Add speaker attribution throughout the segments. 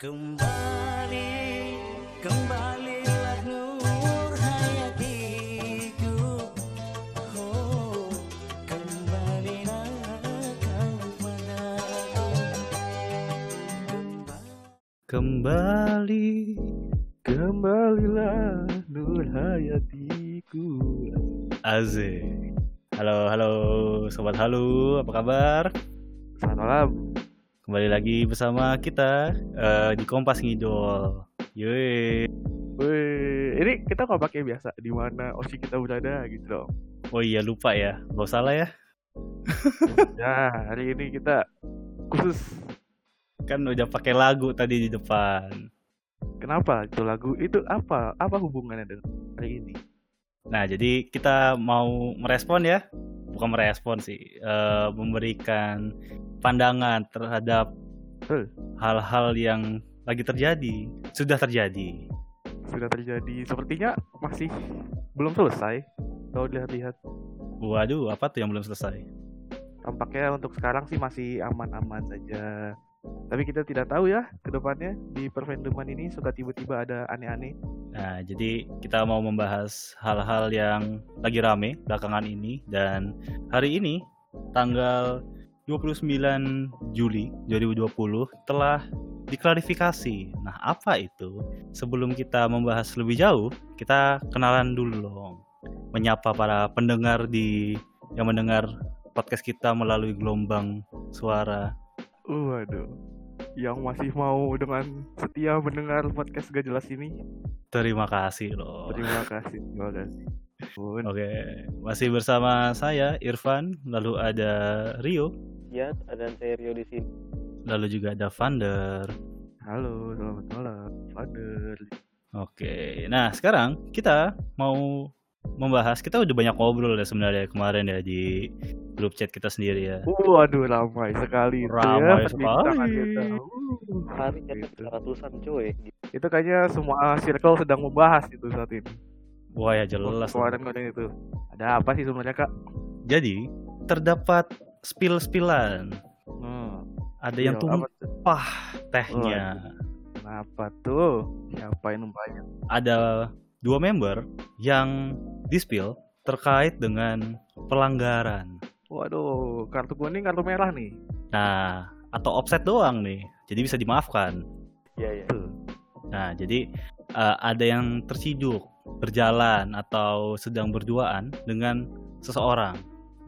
Speaker 1: Kembali, kembalilah nur hayatiku Oh, kembalilah kau padaku
Speaker 2: Kembali, kembalilah Nur Hayatiku. Asik. Halo, halo, sobat halu, apa kabar?
Speaker 3: Selamat malam.
Speaker 2: Kembali lagi bersama kita eh, di Kompas Ngidol. Yoi.
Speaker 3: Wih, ini kita nggak pakai biasa di mana osi kita berada gitu dong.
Speaker 2: Oh iya lupa ya, gak salah ya.
Speaker 3: Ya, hari ini kita khusus.
Speaker 2: Kan udah pakai lagu tadi di depan.
Speaker 3: Kenapa itu lagu itu apa? Apa hubungannya dengan hari ini?
Speaker 2: Nah, jadi kita mau merespon ya, bukan merespon sih, eh, memberikan pandangan terhadap hal-hal yang lagi terjadi, sudah terjadi.
Speaker 3: Sudah terjadi. Sepertinya masih belum selesai. Kalau dilihat-lihat,
Speaker 2: Waduh, apa tuh yang belum selesai?
Speaker 3: tampaknya untuk sekarang sih masih aman-aman saja. Tapi kita tidak tahu ya ke depannya di perfandoman ini suka tiba-tiba ada aneh-aneh.
Speaker 2: Nah, jadi kita mau membahas hal-hal yang lagi rame belakangan ini dan hari ini tanggal 29 Juli 2020 telah diklarifikasi. Nah, apa itu? Sebelum kita membahas lebih jauh, kita kenalan dulu dong. Menyapa para pendengar di yang mendengar podcast kita melalui gelombang suara.
Speaker 3: Waduh. Yang masih mau dengan setia mendengar podcast gak jelas ini,
Speaker 2: Terima kasih loh.
Speaker 3: terima kasih, terima kasih.
Speaker 2: Oke, masih bersama saya Irfan, lalu ada Rio,
Speaker 4: Ya, ada saya Rio di sini.
Speaker 2: lalu juga ada Vander.
Speaker 3: Halo, selamat malam, Father.
Speaker 2: Oke, nah sekarang kita mau membahas, kita udah banyak ngobrol ya sebenarnya kemarin ya di grup chat kita sendiri ya.
Speaker 3: Waduh, ramai sekali itu
Speaker 2: Ramai
Speaker 3: ya
Speaker 2: sekali.
Speaker 3: kita. Uh,
Speaker 4: Hari
Speaker 3: gitu.
Speaker 4: ratusan cuy.
Speaker 3: Itu kayaknya semua circle sedang membahas itu saat ini.
Speaker 2: Wah ya jelas.
Speaker 3: Kemarin kemarin itu. Ada apa sih sebenarnya kak?
Speaker 2: Jadi terdapat spill-spillan,
Speaker 3: Hmm.
Speaker 2: ada yang tumpah tehnya.
Speaker 3: Kenapa tuh? Siapa yang numpahnya?
Speaker 2: Ada dua member yang dispil terkait dengan pelanggaran.
Speaker 3: Waduh, kartu kuning, kartu merah nih.
Speaker 2: Nah, atau offset doang nih. Jadi bisa dimaafkan.
Speaker 4: Iya, iya.
Speaker 2: Nah, jadi eh, ada yang terciduk berjalan atau sedang berduaan dengan seseorang.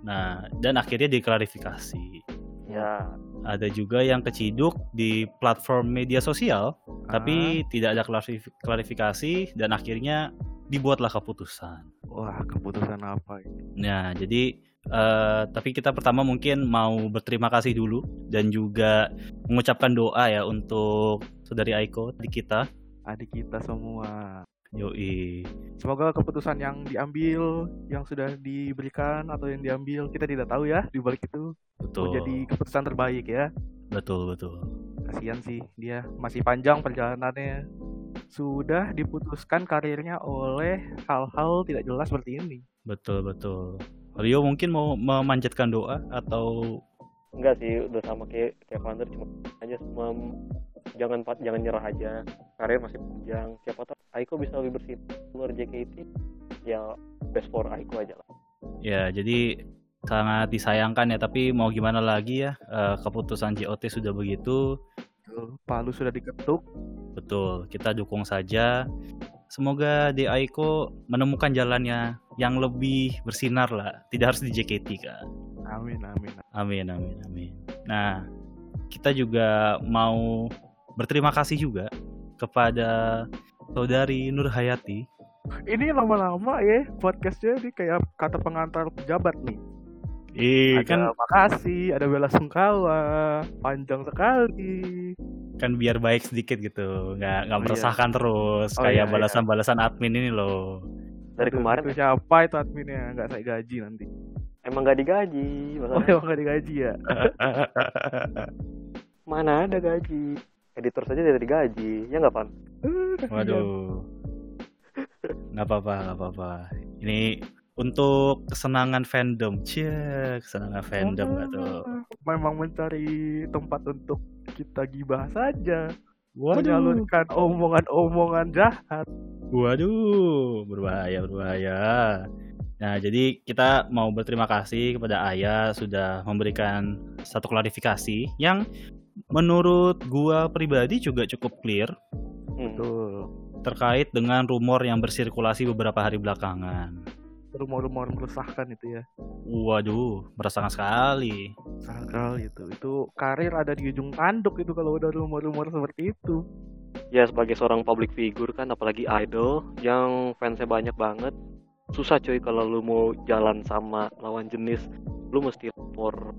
Speaker 2: Nah, dan akhirnya diklarifikasi.
Speaker 4: Ya,
Speaker 2: Ada juga yang keciduk di platform media sosial, tapi tidak ada klarif- klarifikasi dan akhirnya dibuatlah keputusan.
Speaker 3: Wah, keputusan apa ini?
Speaker 2: Nah, jadi eh, tapi kita pertama mungkin mau berterima kasih dulu dan juga mengucapkan doa ya untuk saudari Aiko di kita.
Speaker 3: Adik kita semua.
Speaker 2: Yoi.
Speaker 3: Semoga keputusan yang diambil, yang sudah diberikan atau yang diambil, kita tidak tahu ya di balik itu
Speaker 2: Betul.
Speaker 3: menjadi keputusan terbaik ya.
Speaker 2: Betul, betul.
Speaker 3: Kasihan sih dia masih panjang perjalanannya. Sudah diputuskan karirnya oleh hal-hal tidak jelas seperti ini.
Speaker 2: Betul, betul. Rio mungkin mau memanjatkan doa atau
Speaker 4: enggak sih udah sama kayak kayak Vander cuma aja semua jangan pat- jangan nyerah aja. Karir masih panjang. Siapa tahu Aiko bisa lebih bersih luar JKT. Ya best for Aiko aja lah.
Speaker 2: ya jadi sangat disayangkan ya tapi mau gimana lagi ya eh, keputusan JOT sudah begitu
Speaker 3: Palu sudah diketuk.
Speaker 2: betul kita dukung saja semoga di Aiko menemukan jalannya yang lebih bersinar lah tidak harus di JKT kan
Speaker 3: Amin amin.
Speaker 2: amin amin amin nah kita juga mau berterima kasih juga kepada saudari Nur Hayati
Speaker 3: Ini lama-lama ya podcastnya ini kayak kata pengantar pejabat nih.
Speaker 2: Ih,
Speaker 3: ada
Speaker 2: kan
Speaker 3: makasih, ada bela sungkawa, panjang sekali.
Speaker 2: kan biar baik sedikit gitu nggak nggak
Speaker 3: Oh, iya.
Speaker 2: meresahkan terus
Speaker 3: Oh,
Speaker 2: kayak
Speaker 3: iya, iya.
Speaker 2: balasan-balasan admin ini loh
Speaker 4: Dari
Speaker 3: Aduh,
Speaker 4: kemarin
Speaker 3: itu siapa itu adminnya? Nggak saya gaji nanti.
Speaker 4: emang gak digaji.
Speaker 3: Oh, emang nggak digaji ya?
Speaker 4: mana ada gaji. Editor saja tidak digaji. Ya nggak Pan?
Speaker 3: Kasihan.
Speaker 2: waduh nggak apa-apa nggak apa-apa ini untuk kesenangan fandom cie kesenangan fandom nggak tuh
Speaker 3: Memang mencari tempat untuk kita gibah saja. menyalurkan omongan-omongan jahat.
Speaker 2: Waduh, berbahaya, berbahaya. Nah, jadi kita mau berterima kasih kepada Ayah sudah memberikan satu klarifikasi yang menurut gua pribadi juga cukup clear
Speaker 4: Hmm.
Speaker 3: Betul.
Speaker 2: terkait dengan rumor yang bersirkulasi beberapa hari belakangan.
Speaker 3: Rumor-rumor meresahkan itu ya.
Speaker 2: Waduh, merasakan sekali.
Speaker 3: Sakal itu. Itu karir ada di ujung tanduk itu kalau udah rumor-rumor seperti itu.
Speaker 4: Ya sebagai seorang public figure kan apalagi idol yang fansnya banyak banget susah cuy kalau lu mau jalan sama lawan jenis lu mesti lapor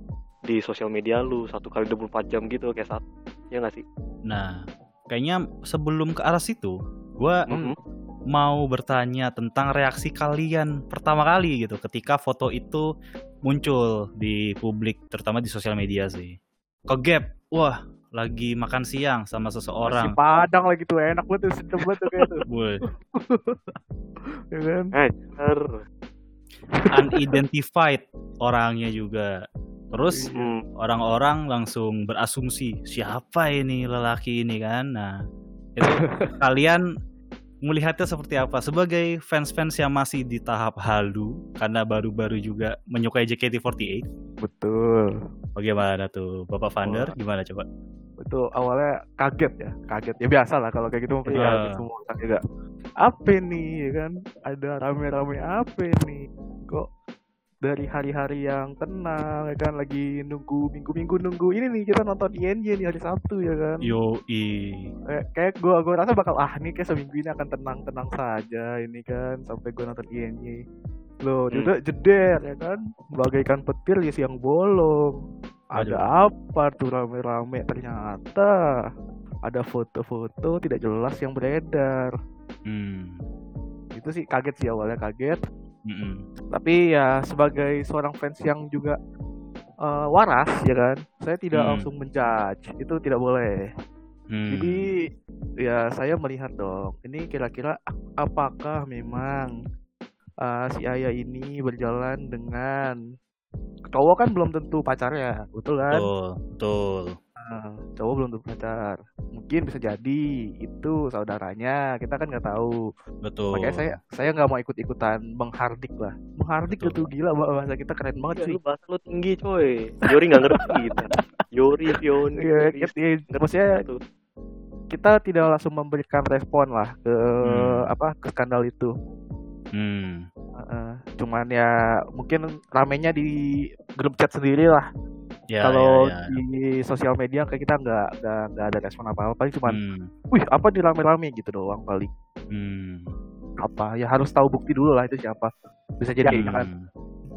Speaker 4: di sosial media lu satu kali 24 jam gitu kayak saat ya nggak sih
Speaker 2: Nah, kayaknya sebelum ke arah situ, gua
Speaker 4: Mhm.
Speaker 2: mau bertanya tentang reaksi kalian pertama kali gitu ketika foto itu muncul di publik terutama di sosial media sih. Kegap, wah lagi makan siang sama
Speaker 3: Nasi
Speaker 2: seseorang.
Speaker 3: Padang lagi tuh enak banget tuh, sedap banget tuh kayak tuh.
Speaker 2: Woi,
Speaker 3: ya kan?
Speaker 2: Unidentified orangnya juga. Terus
Speaker 4: Hmm,
Speaker 2: orang-orang langsung berasumsi siapa ini lelaki ini kan. Nah, itu kalian melihatnya seperti apa sebagai fans-fans yang masih di tahap halu karena baru-baru juga menyukai JKT48.
Speaker 3: Betul.
Speaker 2: Bagaimana tuh Bapak Vander?
Speaker 3: Wah.
Speaker 2: Gimana coba?
Speaker 3: Itu awalnya kaget ya, kaget. Ya biasa lah kalau kayak gitu
Speaker 2: Iya.
Speaker 3: kaget semua orang juga. Apa nih ya kan? Ada rame-rame apa nih? Kok dari hari-hari yang tenang ya kan? Lagi nunggu minggu-minggu nunggu ini nih kita nonton INJ nih hari Sabtu ya kan?
Speaker 2: Yo
Speaker 3: kayak, kayak gue gue rasa bakal ah nih kayak seminggu ini akan tenang-tenang saja ini kan sampai gue nonton INJ loh
Speaker 4: Hmm.
Speaker 3: juga jeder ya kan? Bagaikan petir di siang bolong. Ada apa tuh rame-rame? Ternyata ada foto-foto tidak jelas yang beredar.
Speaker 2: Hmm.
Speaker 3: itu sih kaget sih awalnya kaget
Speaker 2: Mm-mm.
Speaker 3: tapi ya sebagai seorang fans yang juga eh, waras ya kan saya tidak
Speaker 2: Hmm.
Speaker 3: langsung menjudge itu tidak boleh
Speaker 2: Hmm.
Speaker 3: Jadi ya saya melihat dong, ini kira-kira ap- apakah memang uh, si Ayah ini berjalan dengan cowok kan belum tentu pacarnya, betul kan?
Speaker 2: betul, betul.
Speaker 3: Nah, cowok belum tentu pacar, mungkin bisa jadi itu saudaranya, kita kan nggak tahu.
Speaker 2: Betul.
Speaker 3: Makanya saya saya nggak mau ikut-ikutan menghardik lah, menghardik
Speaker 2: Betul.
Speaker 3: itu gila bahasa kita keren banget
Speaker 4: ya,
Speaker 3: sih.
Speaker 4: lu bahasa lu tinggi coy Yori nggak ngerti gitu Yori Fion
Speaker 3: Iya, kita- iya, maksudnya
Speaker 4: Tuh.
Speaker 3: kita tidak langsung memberikan respon lah ke
Speaker 2: Hmm.
Speaker 3: apa ke skandal itu.
Speaker 2: Hmm.
Speaker 3: Heeh. cuman ya mungkin ramenya di grup chat sendiri lah.
Speaker 2: Ya,
Speaker 3: Kalau
Speaker 2: ya, ya.
Speaker 3: di sosial media kayak kita nggak nggak nggak ada respon apa apa, paling cuman,
Speaker 2: Hmm.
Speaker 3: wih apa di rame-rame gitu doang paling.
Speaker 2: Hmm.
Speaker 3: Apa ya harus tahu bukti dulu lah itu siapa. Bisa jadi
Speaker 2: Hmm.
Speaker 3: kan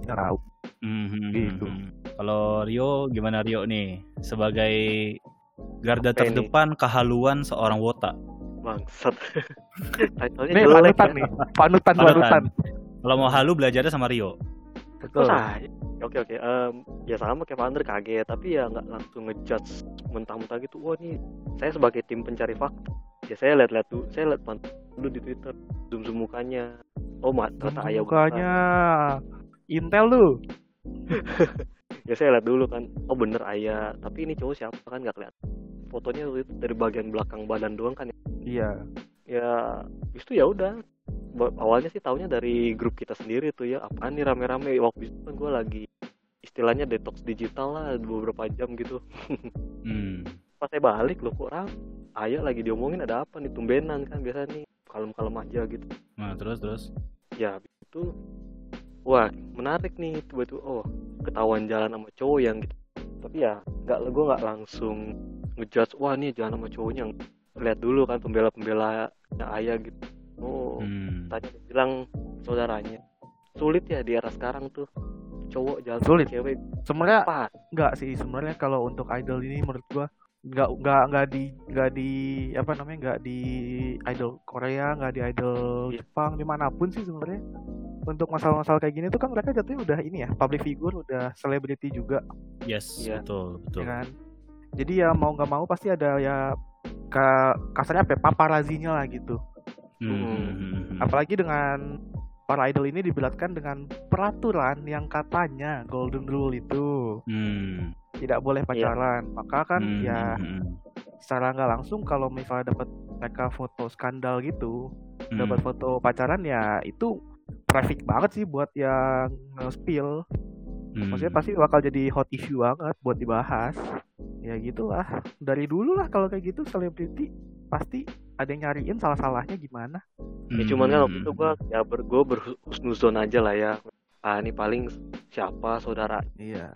Speaker 3: nggak tahu.
Speaker 2: Hmm, hmm,
Speaker 3: Gitu.
Speaker 2: hmm, hmm. Kalau Rio gimana Rio nih sebagai garda
Speaker 4: Apa ini?
Speaker 2: terdepan kehaluan seorang wota.
Speaker 4: bangsat
Speaker 3: Nih
Speaker 4: jelek
Speaker 3: panutan
Speaker 4: ya.
Speaker 3: nih, panutan
Speaker 2: Panutan.
Speaker 3: panutan.
Speaker 2: Kalau mau halu belajarnya sama Rio.
Speaker 3: Betul.
Speaker 4: Oke oke, Em, ya sama kayak Vander kaget, tapi ya nggak langsung ngejudge mentah-mentah gitu. Wah ini saya sebagai tim pencari fakta, ya saya lihat-lihat dulu, saya lihat pantau dulu di Twitter, zoom zoom mukanya. Oh mat, ternyata ayah
Speaker 3: Mukanya Intel lu.
Speaker 4: Ya saya lihat dulu kan, oh bener ayah. Tapi ini cowok siapa kan nggak kelihatan. Fotonya itu dari bagian belakang badan doang kan. ya.
Speaker 3: Iya.
Speaker 4: Ya itu ya udah. Awalnya sih taunya dari grup kita sendiri tuh ya. Apaan nih rame-rame waktu itu kan gue lagi istilahnya detox digital lah beberapa jam gitu.
Speaker 2: Hmm.
Speaker 4: pas saya balik loh kok ram ayah lagi diomongin ada apa nih tumbenan kan biasa nih kalem-kalem aja gitu
Speaker 2: Nah, terus terus.
Speaker 4: ya itu wah menarik nih tiba-tiba oh ketahuan jalan sama cowok yang gitu tapi ya nggak gue nggak langsung ngejudge wah nih jalan sama cowoknya lihat dulu kan pembela-pembela ayah gitu oh
Speaker 2: Hmm.
Speaker 4: tanya dia bilang saudaranya sulit ya di era sekarang tuh cowok jalan
Speaker 3: Sulit.
Speaker 4: cewek
Speaker 3: Sebenarnya
Speaker 4: apa
Speaker 3: Enggak sih sebenarnya kalau untuk idol ini menurut gua nggak nggak nggak di nggak di apa namanya nggak di idol Korea nggak di idol
Speaker 4: Iya.
Speaker 3: Jepang di mana pun sih sebenarnya untuk masalah-masalah kayak gini tuh kan mereka jatuhnya udah ini ya public figure udah selebriti juga
Speaker 2: Yes,
Speaker 4: Iya.
Speaker 2: betul, betul.
Speaker 3: ya kan jadi ya mau nggak mau pasti ada ya ka- kasarnya apa ya, paparazinya lah gitu
Speaker 2: Hmm, hmm, hmm, hmm.
Speaker 3: apalagi dengan para idol ini diberatkan dengan peraturan yang katanya golden rule itu
Speaker 2: Hmm.
Speaker 3: tidak boleh pacaran maka kan
Speaker 2: Hmm,
Speaker 3: ya secara nggak langsung kalau misalnya dapat mereka foto skandal gitu,
Speaker 2: Hmm.
Speaker 3: dapat foto pacaran ya itu traffic banget sih buat yang nge-spill.
Speaker 2: Hmm.
Speaker 3: Maksudnya pasti bakal jadi hot issue banget buat dibahas. Ya gitulah. Dari dulu lah kalau kayak gitu selebriti pasti ada yang nyariin salah-salahnya gimana.
Speaker 4: ya cuman kan waktu
Speaker 2: Hmm.
Speaker 4: itu gue ya ber gue berhusnuzon aja lah ya ah ini paling siapa saudara
Speaker 3: Iya.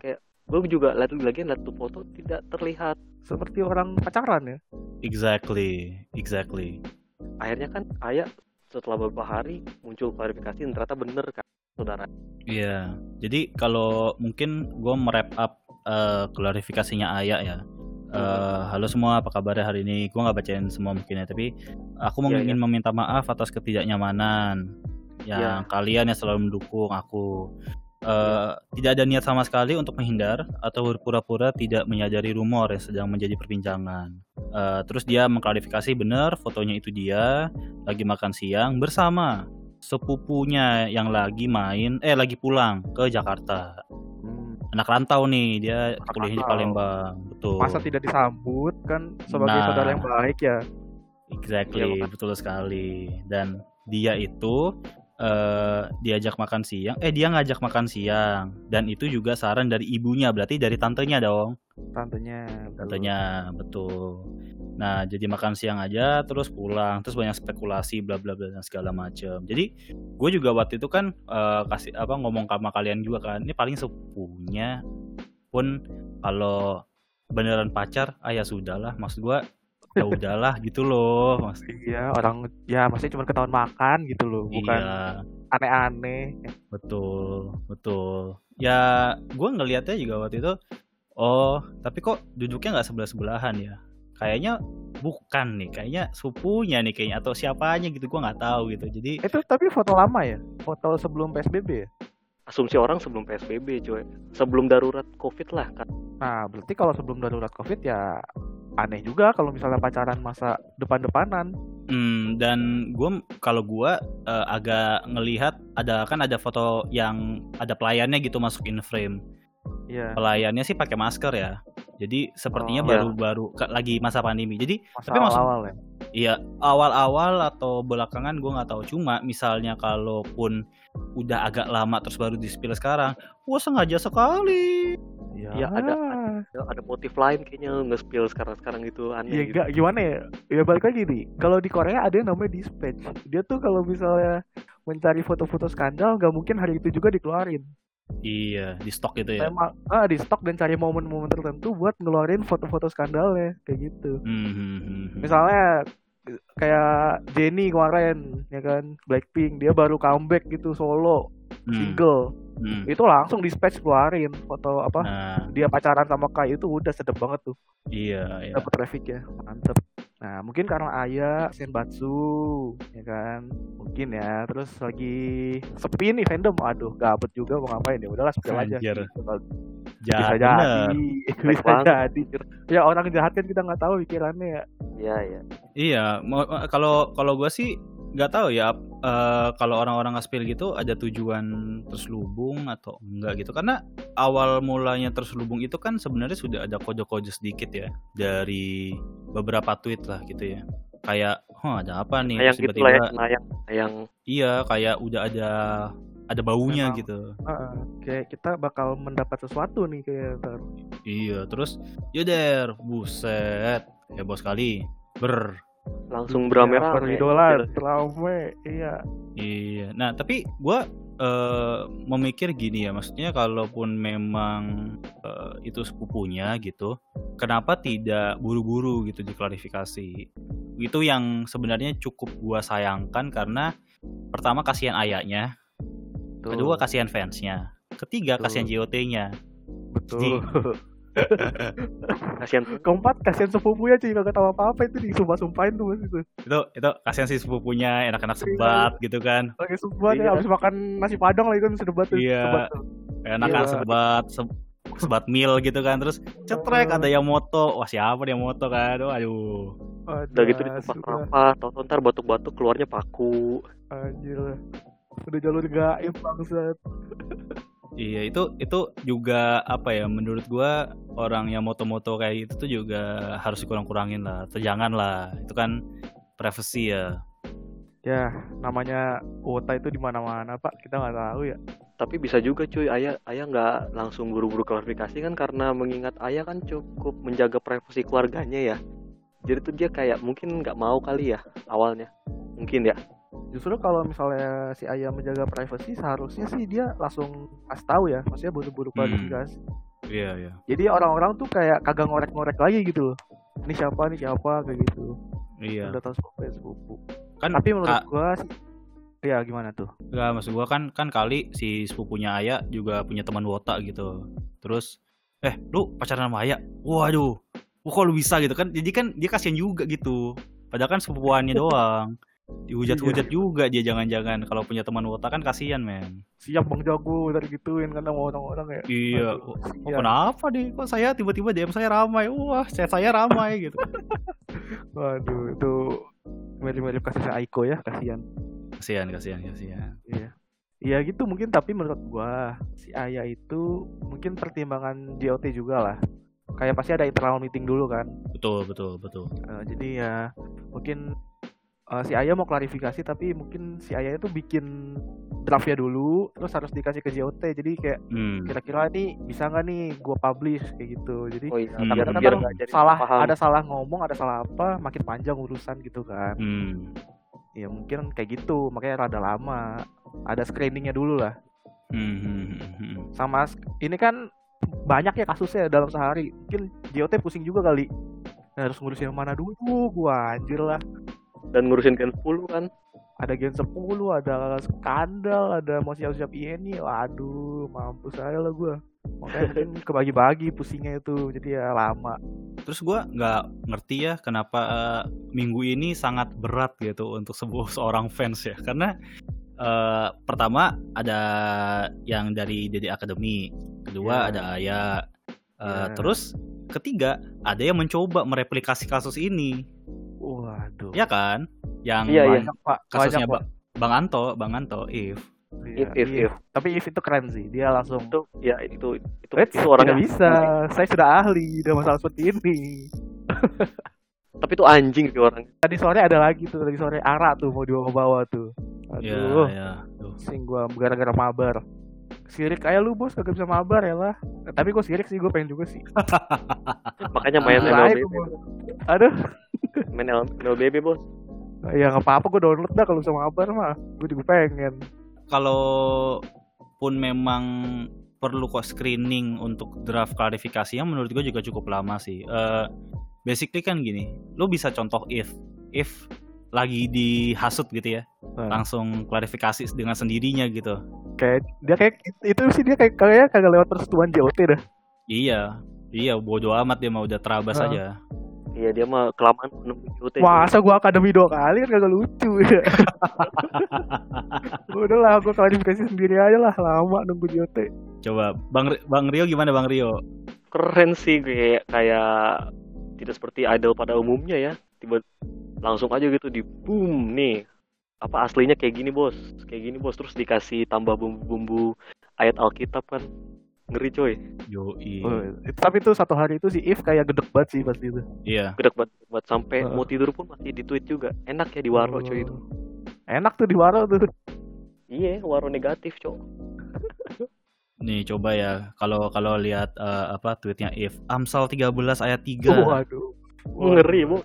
Speaker 4: gue juga lihat lagi lihat tuh foto tidak terlihat
Speaker 3: Seperti orang pacaran ya.
Speaker 2: Exactly, exactly.
Speaker 4: akhirnya kan ayah setelah beberapa hari muncul klarifikasi dan ternyata bener kan saudara
Speaker 2: Iya. Jadi kalau mungkin gue merap up eh, klarifikasinya Ayah ya. Eh, halo semua, apa kabarnya hari ini? Gue nggak bacain semua mungkin ya, tapi aku mau
Speaker 4: Iya,
Speaker 2: ingin meminta maaf atas ketidaknyamanan yang
Speaker 4: Iya.
Speaker 2: kalian yang selalu mendukung aku. Eh, Tidak ada niat sama sekali untuk menghindar atau berpura-pura tidak menyadari rumor yang sedang menjadi perbincangan. Eh, terus dia mengklarifikasi benar fotonya itu dia lagi makan siang bersama sepupunya yang lagi main eh lagi pulang ke Jakarta. Anak rantau nih, dia
Speaker 3: Anak
Speaker 2: kuliahnya di
Speaker 3: rantau.
Speaker 2: Palembang. Betul.
Speaker 3: Masa tidak disambut kan sebagai
Speaker 2: Nah.
Speaker 3: saudara yang baik ya.
Speaker 2: Exactly,
Speaker 4: makanya.
Speaker 2: betul sekali. Dan dia itu eh diajak makan siang, eh dia ngajak makan siang dan itu juga saran dari ibunya, berarti dari tantenya dong.
Speaker 3: Tantenya. betul.
Speaker 2: Tantenya, betul. Nah, jadi makan siang aja terus pulang, terus banyak spekulasi bla bla bla dan segala macam. Jadi, gue juga waktu itu kan eh, kasih apa ngomong sama kalian juga kan, ini paling sepupunya pun kalau beneran pacar, ah ya sudahlah, maksud gue ya udahlah gitu loh, mas.
Speaker 3: Iya, orang ya maksudnya cuma ketahuan makan gitu loh, bukan
Speaker 2: Iya,
Speaker 3: aneh-aneh.
Speaker 2: betul, betul. Ya, gue ngelihatnya juga waktu itu, oh, tapi kok duduknya nggak sebelah sebelahan ya? Kayaknya bukan nih, kayaknya sepupunya nih kayaknya atau siapanya gitu, gue nggak tahu gitu. Jadi,
Speaker 3: Itu tapi foto lama ya? Foto sebelum PSBB ya?
Speaker 4: asumsi orang sebelum psbb coy sebelum darurat covid lah kan
Speaker 3: Nah, berarti kalau sebelum darurat Covid ya aneh juga kalau misalnya pacaran masa depan-depanan.
Speaker 2: hmm, dan gue kalau gue eh, agak ngelihat ada kan ada foto yang ada pelayannya gitu masuk in frame.
Speaker 3: Iya,
Speaker 2: Pelayannya sih pakai masker ya. Jadi sepertinya
Speaker 3: Oh,
Speaker 4: iya.
Speaker 2: baru-baru ka- lagi masa pandemi. Jadi
Speaker 3: masa
Speaker 2: tapi maksud-
Speaker 3: awal-awal ya.
Speaker 2: Iya, awal-awal atau belakangan gue nggak tahu. Cuma misalnya kalaupun udah agak lama terus baru di spill sekarang, wah sengaja sekali.
Speaker 3: Iya,
Speaker 4: Ya, ada- Ya, ada motif lain kayaknya nge-spill sekarang-sekarang gitu
Speaker 3: Ya
Speaker 4: aneh gitu.
Speaker 3: enggak gimana ya? Ya balik lagi nih. Kalau di Korea ada yang namanya dispatch. Dia tuh kalau misalnya mencari foto-foto skandal nggak mungkin hari itu juga dikeluarin.
Speaker 2: Iya, di stok itu ya.
Speaker 3: Memang ah di stok dan cari momen-momen tertentu buat ngeluarin foto-foto skandalnya kayak gitu.
Speaker 2: Hmm, hmm, hmm, hmm.
Speaker 3: Misalnya kayak Jennie kemarin ya kan Blackpink dia baru comeback gitu solo
Speaker 2: Hmm,
Speaker 3: single
Speaker 2: hmm.
Speaker 3: itu langsung dispatch keluarin foto apa
Speaker 2: Nah,
Speaker 3: dia pacaran sama Kai itu udah sedep banget tuh
Speaker 2: iya, iya.
Speaker 3: dapat traffic ya mantep nah mungkin karena Aya Senbatsu ya kan? Mungkin ya terus lagi sepi nih fandom. Aduh gabut juga mau ngapain ya? Udahlah spill aja.
Speaker 2: Anjir.
Speaker 3: bisa
Speaker 2: Jahat
Speaker 3: jadi.
Speaker 2: Bener.
Speaker 3: bisa jadi ya orang jahat kan kita nggak tahu pikirannya ya.
Speaker 4: Iya, iya.
Speaker 2: Iya, kalau kalau gue sih nggak tahu ya eh, kalau orang-orang nge-spill gitu ada tujuan terselubung atau enggak gitu. Karena awal mulanya terselubung itu kan sebenarnya sudah ada kode-kode sedikit ya dari beberapa tweet lah gitu ya. Kayak oh ada apa nih?
Speaker 4: Nah, yang
Speaker 2: Terus
Speaker 4: gitu lah ya,
Speaker 2: tiba-tiba
Speaker 4: yang yang
Speaker 2: iya kayak udah ada ada baunya
Speaker 3: Memang.
Speaker 2: gitu.
Speaker 3: Heeh, kayak kita bakal mendapat sesuatu nih kayak ntar.
Speaker 2: iya terus ya der buset heboh sekali ber
Speaker 4: langsung
Speaker 3: Ya,
Speaker 4: beramai-ramai.
Speaker 3: peridolan rame iya
Speaker 2: Iya. Nah, tapi gua eh, memikir gini ya, maksudnya kalaupun memang eh, itu sepupunya gitu, kenapa tidak buru-buru gitu diklarifikasi? Itu yang sebenarnya cukup gua sayangkan karena pertama kasihan ayahnya,
Speaker 3: Tuh,
Speaker 2: kedua kasihan fansnya, ketiga
Speaker 3: Betul.
Speaker 2: kasihan JOT-nya.
Speaker 3: betul
Speaker 4: Kasihan
Speaker 3: keempat kasihan sepupunya cuy kagak tahu apa apa itu disumpah sumpahin tuh mas itu
Speaker 2: Itu itu kasihan si sepupunya, enak-enak sebat gitu kan.
Speaker 3: lagi sebat
Speaker 4: Iya.
Speaker 3: ya habis makan nasi padang lagi kan
Speaker 2: Iya.
Speaker 3: sebat tuh.
Speaker 2: Enak-enak
Speaker 3: Iya.
Speaker 2: sebat, se- sebat mil gitu kan. Terus cetrek
Speaker 3: Heeh.
Speaker 2: ada yang moto. Wah, siapa dia moto kan? Aduh.
Speaker 4: udah gitu ditumpah
Speaker 3: sudah.
Speaker 4: sampah, tau ntar batuk-batuk keluarnya paku.
Speaker 3: anjir udah jalur gaib bangsat
Speaker 2: Iya itu itu juga apa ya menurut gua orang yang moto-moto kayak gitu tuh juga harus dikurang-kurangin lah. Atau jangan lah. Itu kan privacy ya.
Speaker 3: Ya, namanya wota itu di mana-mana, Pak. Kita nggak tahu ya.
Speaker 4: Tapi bisa juga cuy, ayah ayah nggak langsung buru-buru klarifikasi kan karena mengingat ayah kan cukup menjaga privasi keluarganya ya. Jadi tuh dia kayak mungkin nggak mau kali ya awalnya. Mungkin ya.
Speaker 3: Justru kalau misalnya si ayah menjaga privasi, seharusnya sih dia langsung kasih tahu ya. Maksudnya buru-buru
Speaker 2: Hmm.
Speaker 3: klarifikasi.
Speaker 2: Iya iya.
Speaker 3: Jadi orang-orang tuh kayak kagak ngorek-ngorek lagi gitu loh. Ini siapa, ini siapa, kayak gitu.
Speaker 2: Iya.
Speaker 3: Udah tahu sepupu ya sepupu.
Speaker 2: Kan
Speaker 3: Tapi menurut
Speaker 2: Kak,
Speaker 3: gua sih, ya gimana tuh?
Speaker 2: Enggak, maksud gua kan kan kali si sepupunya Aya juga punya teman wota gitu. Terus eh lu pacaran sama Aya? Waduh. Wah, kok lu bisa gitu kan? Jadi kan dia kasihan juga gitu. Padahal kan sepupuannya doang. Dihujat-hujat juga dia jangan-jangan kalau punya teman wota kan kasihan, men.
Speaker 3: Siap Bang Jago dari gituin kan sama orang-orang ya.
Speaker 2: Iya.
Speaker 3: Aduh,
Speaker 2: Oh, kenapa deh? Kok saya tiba-tiba DM saya ramai? Wah, saya saya ramai gitu.
Speaker 3: Waduh, itu mirip-mirip kasusnya Aiko ya, kasihan.
Speaker 2: Kasihan, kasihan, kasihan.
Speaker 3: Iya. Iya gitu mungkin tapi menurut gua si Ayah itu mungkin pertimbangan JOT juga lah. Kayak pasti ada internal meeting dulu kan.
Speaker 2: Betul, betul, betul.
Speaker 3: Eh, jadi ya mungkin eh, si Ayah mau klarifikasi tapi mungkin si Ayah itu bikin draftnya dulu terus harus dikasih ke JOT. Jadi kayak
Speaker 2: Hmm.
Speaker 3: kira-kira ini bisa nggak nih gua publish kayak gitu. Jadi
Speaker 4: Oh iya,
Speaker 2: Hmm.
Speaker 4: biar
Speaker 3: takutnya
Speaker 4: biar
Speaker 3: ntar
Speaker 4: nggak jadi
Speaker 3: salah
Speaker 4: paham.
Speaker 3: ada salah ngomong ada salah apa makin panjang urusan gitu kan.
Speaker 2: Hmm.
Speaker 3: Ya mungkin kayak gitu makanya rada lama. Ada screeningnya dulu lah.
Speaker 2: Hmm, hmm, hmm, hmm.
Speaker 3: sama ini kan banyak ya kasusnya dalam sehari mungkin JOT pusing juga kali harus ngurusin yang mana dulu gua anjir lah
Speaker 4: dan ngurusin Gen 10 kan.
Speaker 3: ada gen 10 ada skandal ada mau siap-siap ini waduh mampus saya lah gua makanya mungkin kebagi-bagi pusingnya itu jadi ya lama
Speaker 2: Terus gua nggak ngerti ya kenapa eh, minggu ini sangat berat gitu untuk sebuah seorang fans ya. Karena eh, pertama ada yang dari Dede Academy, kedua
Speaker 3: Ya.
Speaker 2: ada Aya, eh,
Speaker 3: Ya.
Speaker 2: terus ketiga ada yang mencoba mereplikasi kasus ini,
Speaker 3: waduh
Speaker 2: ya kan? Yang
Speaker 4: Iya, iya.
Speaker 2: kasusnya
Speaker 3: banyak, Pak.
Speaker 2: Ba- Bang Anto, Bang Anto, If.
Speaker 3: Iya,
Speaker 4: If, if,
Speaker 3: iya.
Speaker 4: if.
Speaker 3: tapi if itu keren sih dia langsung
Speaker 4: Itu ya itu itu,
Speaker 3: Wait,
Speaker 4: itu orangnya
Speaker 3: tidak bisa saya sudah ahli dalam masalah seperti ini
Speaker 4: Tapi itu anjing sih orangnya.
Speaker 3: tadi sore ada lagi tuh tadi sore Ara tuh mau dibawa ke bawah tuh
Speaker 2: Ya,
Speaker 3: aduh
Speaker 2: ya. Tuh.
Speaker 3: sing gua gara-gara mabar sirik kayak lu bos kagak bisa mabar ya lah Eh, tapi gua sirik sih gua pengen juga sih
Speaker 4: Makanya main MLB.
Speaker 3: aduh
Speaker 4: Main MLB, bos.
Speaker 3: ya nggak apa-apa gua download dah kalau bisa mabar mah gua juga pengen
Speaker 2: kalau pun memang perlu kok screening untuk draft klarifikasinya menurut gue juga cukup lama sih. Eh, basically kan gini, lo bisa contoh if if lagi dihasut gitu ya,
Speaker 3: Nah,
Speaker 2: langsung klarifikasi dengan sendirinya gitu.
Speaker 3: kayak dia kayak itu sih dia kayak kayak kagak lewat persetujuan JOT dah
Speaker 2: Iya, iya bodo amat dia mau udah terabas
Speaker 3: Heeh.
Speaker 2: aja.
Speaker 4: Iya dia mah kelamaan menunggu UT.
Speaker 3: masa gua akademi dua kali kan kagak lucu ya udah lah gua klarifikasi sendiri aja lah lama nunggu JOT
Speaker 2: Coba Bang Bang Rio gimana Bang Rio?
Speaker 4: Keren sih kayak kayak tidak seperti idol pada umumnya ya. Tiba langsung aja gitu di boom nih. Apa aslinya kayak gini bos, kayak gini bos. Terus dikasih tambah bumbu-bumbu ayat Alkitab kan? Ngeri coy.
Speaker 2: Yoi.
Speaker 3: Oh, itu- tapi itu satu hari itu si If kayak gedek banget sih pasti itu.
Speaker 2: Iya.
Speaker 4: gede banget buat sampai
Speaker 3: Heeh.
Speaker 4: mau tidur pun masih di tweet juga. Enak ya di waro coy itu.
Speaker 3: Oh. enak tuh di waro tuh.
Speaker 4: Iya waro negatif coy
Speaker 2: Nih coba ya. Kalau kalau lihat eh, apa tweetnya if. Amsal 13 ayat 3.
Speaker 3: waduh.
Speaker 4: Ngeri, Bu.